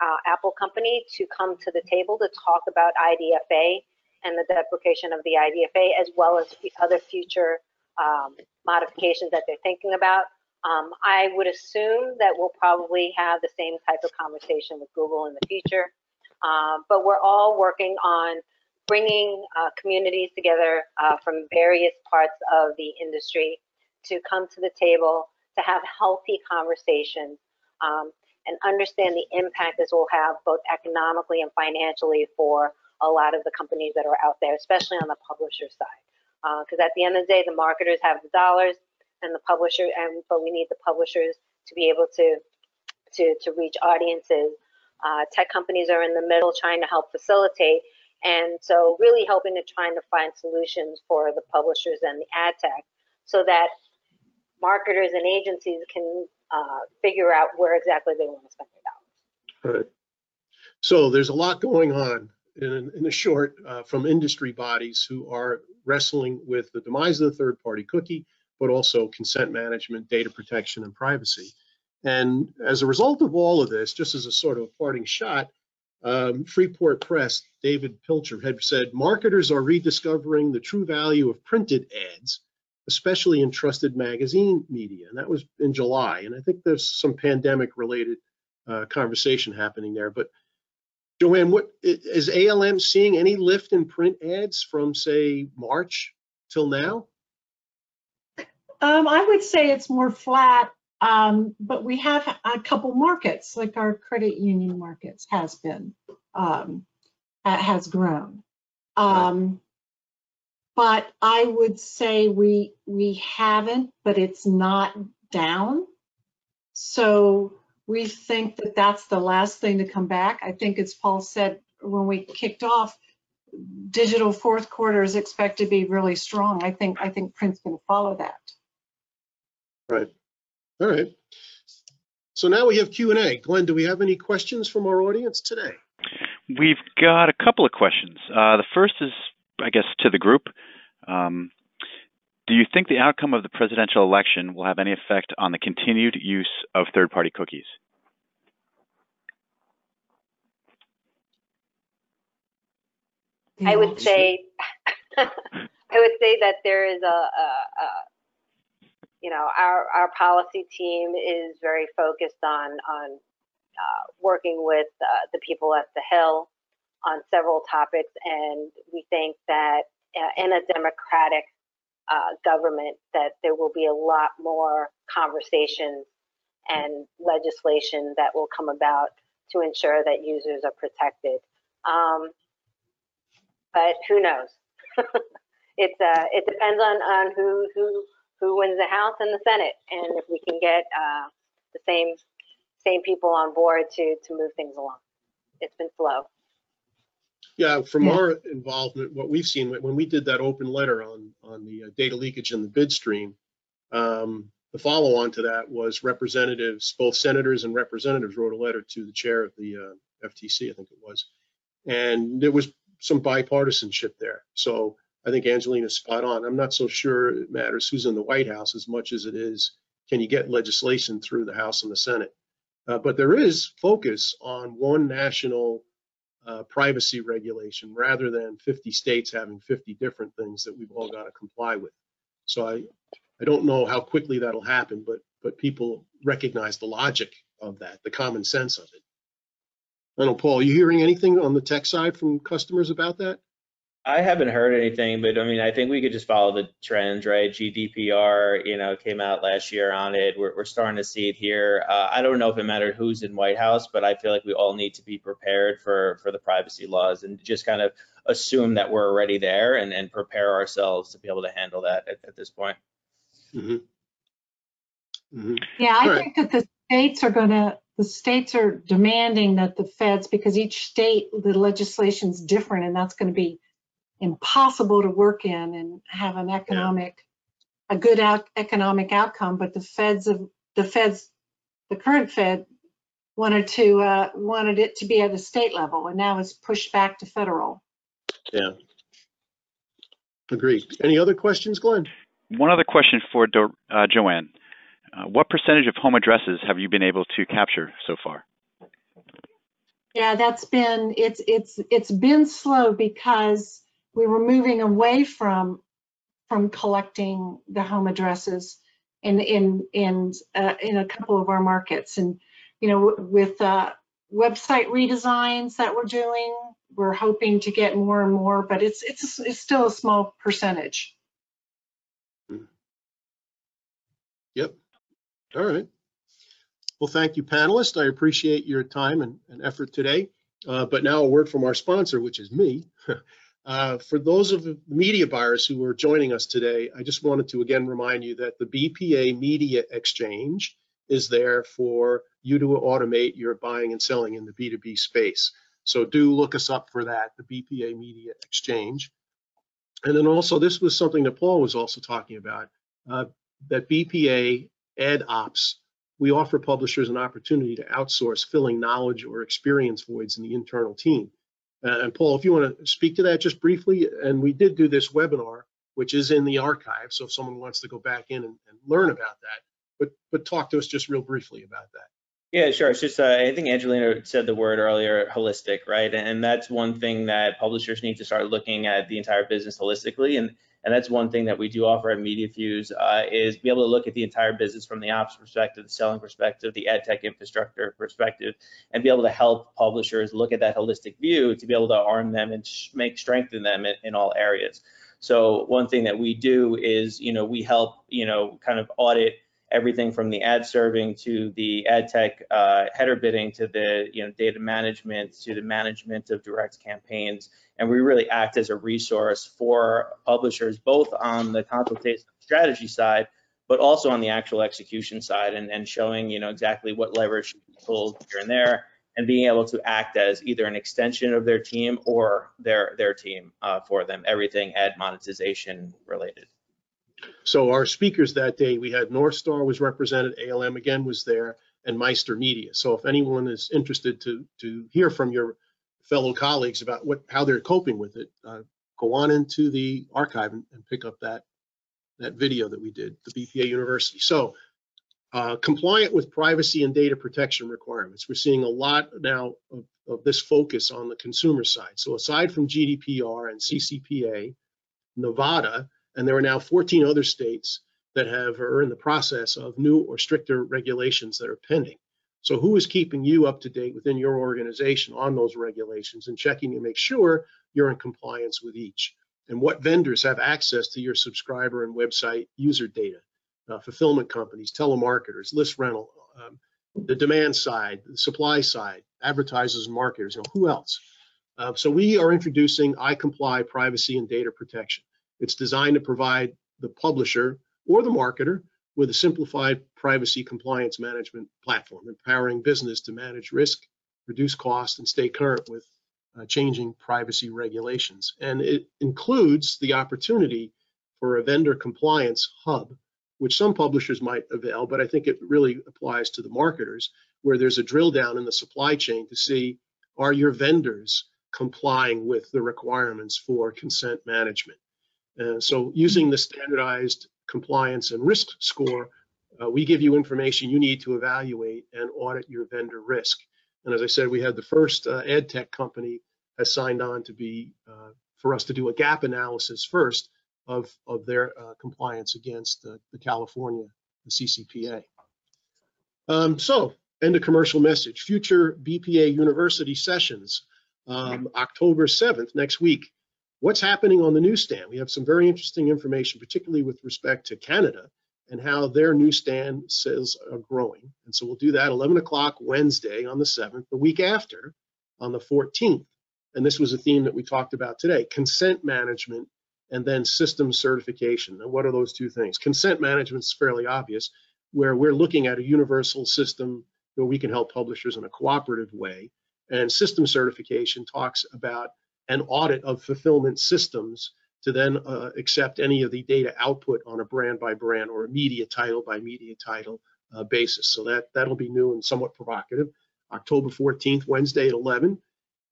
uh, Apple company to come to the table to talk about IDFA and the deprecation of the IDFA, as well as other future um, modifications that they're thinking about. Um, I would assume that we'll probably have the same type of conversation with Google in the future. Um, but we're all working on bringing uh, communities together uh, from various parts of the industry to come to the table to have healthy conversations um, and understand the impact this will have both economically and financially for a lot of the companies that are out there, especially on the publisher side. Because at the end of the day, the marketers have the dollars and the publisher, and but we need the publishers to be able to to to reach audiences. Uh, tech companies are in the middle trying to help facilitate, and so really helping to trying to find solutions for the publishers and the ad tech, so that marketers and agencies can uh, figure out where exactly they want to spend their dollars. Right. So there's a lot going on in, in the short uh, from industry bodies who are wrestling with the demise of the third party cookie, but also consent management, data protection, and privacy. And as a result of all of this, just as a sort of a parting shot, um, Freeport Press, David Pilcher had said, marketers are rediscovering the true value of printed ads, especially in trusted magazine media. And that was in July. And I think there's some pandemic related uh, conversation happening there. But Joanne, what is ALM seeing any lift in print ads from say March till now? Um, I would say it's more flat, um, but we have a couple markets, like our credit union markets has been, um, has grown. Um, but I would say we, we haven't, but it's not down. So we think that that's the last thing to come back. I think as Paul said, when we kicked off, digital fourth quarter is expected to be really strong. I think, I think print's going to follow that. Right. All right. So now we have Q and A. Glenn, do we have any questions from our audience today? We've got a couple of questions. Uh, the first is, I guess, to the group. Um, do you think the outcome of the presidential election will have any effect on the continued use of third-party cookies? I would say, <laughs> I would say that there is a, a, a you know, our, our policy team is very focused on, on uh, working with uh, the people at the Hill on several topics. And we think that uh, in a democratic uh, government, that there will be a lot more conversations and legislation that will come about to ensure that users are protected. Um, but who knows? <laughs> it's uh, it depends on on who who who wins the House and the Senate, and if we can get uh, the same same people on board to to move things along. It's been slow. Yeah, from Yeah. our involvement, what we've seen when we did that open letter on on the uh, data leakage in the bid stream, um, the follow on to that was representatives, both senators and representatives, wrote a letter to the chair of the uh, FTC, I think it was, and there was some bipartisanship there. So I think Angelina's spot on. I'm not so sure it matters who's in the White House as much as it is can you get legislation through the House and the Senate. Uh, but there is focus on one national uh, privacy regulation rather than 50 states having 50 different things that we've all got to comply with. So I, I don't know how quickly that'll happen, but but people recognize the logic of that, the common sense of it. I don't know, Paul, are you hearing anything on the tech side from customers about that? I haven't heard anything, but I mean, I think we could just follow the trends, right? GDPR, you know, came out last year on it. We're, we're starting to see it here. Uh, I don't know if it mattered who's in White House, but I feel like we all need to be prepared for for the privacy laws and just kind of assume that we're already there and, and prepare ourselves to be able to handle that at, at this point. Mhm. Mhm. Yeah, I All right. think that the states are gonna, the states are demanding that the feds, because each state, the legislation's different and that's gonna be impossible to work in and have an economic, a good out, economic outcome, but the feds of, the feds, the current fed wanted to, uh, wanted it to be at the state level and now it's pushed back to federal. Yeah. Agreed. Any other questions, Glenn? One other question for Do- uh, Joanne. Uh, what percentage of home addresses have you been able to capture so far? Yeah, that's been, it's, it's, it's been slow because we were moving away from, from collecting the home addresses in, in, in, uh, in a couple of our markets. And, you know, with, uh, website redesigns that we're doing. We're hoping to get more and more, but it's it's it's still a small percentage. Yep. All right. Well, thank you, panelists. I appreciate your time and, and effort today. Uh, but now a word from our sponsor, which is me. <laughs> Uh, for those of the media buyers who are joining us today, I just wanted to again remind you that the BPA Media Exchange is there for you to automate your buying and selling in the B2B space. So do look us up for that, the BPA Media Exchange. And then also, this was something that Paul was also talking about, uh, that BPA Ad Ops, we offer publishers an opportunity to outsource filling knowledge or experience voids in the internal team. Uh, and Paul, if you want to speak to that just briefly, and we did do this webinar, which is in the archive. So if someone wants to go back in and, and learn about that, but but talk to us just real briefly about that. Yeah, sure. It's just, uh, I think Angelina said the word earlier, holistic, right? And that's one thing that publishers need to start looking at the entire business holistically. And and that's one thing that we do offer at MediaFuse uh, is be able to look at the entire business from the ops perspective, the selling perspective, the ad tech infrastructure perspective, and be able to help publishers look at that holistic view to be able to arm them and make strengthen them in, in all areas. So one thing that we do is, you know, we help, you know, kind of audit everything from the ad serving to the ad tech uh, header bidding to the you know data management to the management of direct campaigns. And we really act as a resource for publishers both on the consultation strategy side but also on the actual execution side and, and showing you know exactly what leverage should be pulled here and there and being able to act as either an extension of their team or their their team uh, for them everything ad monetization related so our speakers that day, we had North Star was represented, ALM again was there, and Meister Media. So if anyone is interested to to hear from your fellow colleagues about what how they're coping with it, uh, go on into the archive and, and, pick up that that video that we did, the BPA University. So uh, compliant with privacy and data protection requirements. We're seeing a lot now of, of this focus on the consumer side. So aside from GDPR and CCPA, Nevada and there are now 14 other states that have are in the process of new or stricter regulations that are pending. So who is keeping you up to date within your organization on those regulations and checking to make sure you're in compliance with each? And what vendors have access to your subscriber and website user data? Uh, fulfillment companies, telemarketers, list rental, um, the demand side, the supply side, advertisers and marketers, you know, who else? Uh, so we are introducing iComply privacy and data protection. It's designed to provide the publisher or the marketer with a simplified privacy compliance management platform, empowering business to manage risk, reduce cost, and stay current with uh, changing privacy regulations. And it includes the opportunity for a vendor compliance hub, which some publishers might avail, but I think it really applies to the marketers, where there's a drill down in the supply chain to see are your vendors complying with the requirements for consent management. Uh, so using the standardized compliance and risk score, uh, we give you information you need to evaluate and audit your vendor risk. And as I said, we had the first uh, ad tech company has signed on to be uh, for us to do a gap analysis first of, of their uh, compliance against the California, the CCPA. Um, so, end of commercial message. Future BPA University sessions, um, October 7th, next week what's happening on the newsstand. We have some very interesting information, particularly with respect to Canada and how their newsstand sales are growing. And so we'll do that 11 o'clock Wednesday on the 7th, the week after on the 14th. And this was a theme that we talked about today consent management and then system certification. And what are those two things? Consent management is fairly obvious, where we're looking at a universal system where we can help publishers in a cooperative way. And system certification talks about an audit of fulfillment systems to then uh, accept any of the data output on a brand by brand or a media title by media title uh, basis. So that that'll be new and somewhat provocative. October 14th, Wednesday at 11.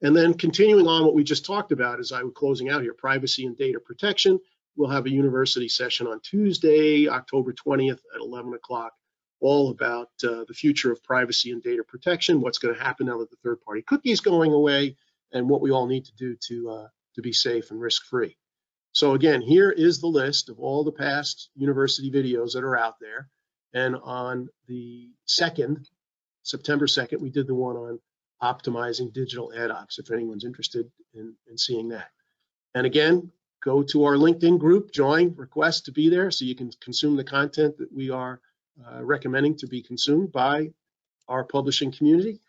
And then continuing on what we just talked about as I was closing out here, privacy and data protection. We'll have a university session on Tuesday, October 20th at 11 o'clock, all about uh, the future of privacy and data protection, what's going to happen now that the third party cookie is going away, and what we all need to do to uh, to be safe and risk free. So again, here is the list of all the past university videos that are out there. And on the second, September 2nd, we did the one on optimizing digital ad ops, if anyone's interested in, in seeing that. And again, go to our LinkedIn group, join, request to be there so you can consume the content that we are uh, recommending to be consumed by our publishing community.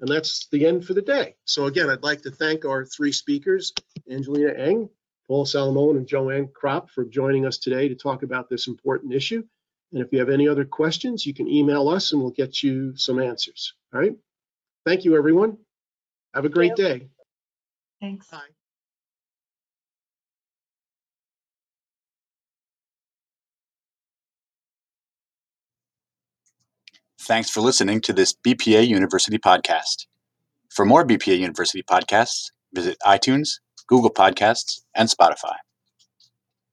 And that's the end for the day. So again, I'd like to thank our three speakers, Angelina Eng, Paul Salamone, and Joanne Kropp for joining us today to talk about this important issue. And if you have any other questions, you can email us and we'll get you some answers. All right. Thank you, everyone. Have a great day. Thanks. Bye. Thanks for listening to this BPA University podcast. For more BPA University podcasts, visit iTunes, Google Podcasts, and Spotify.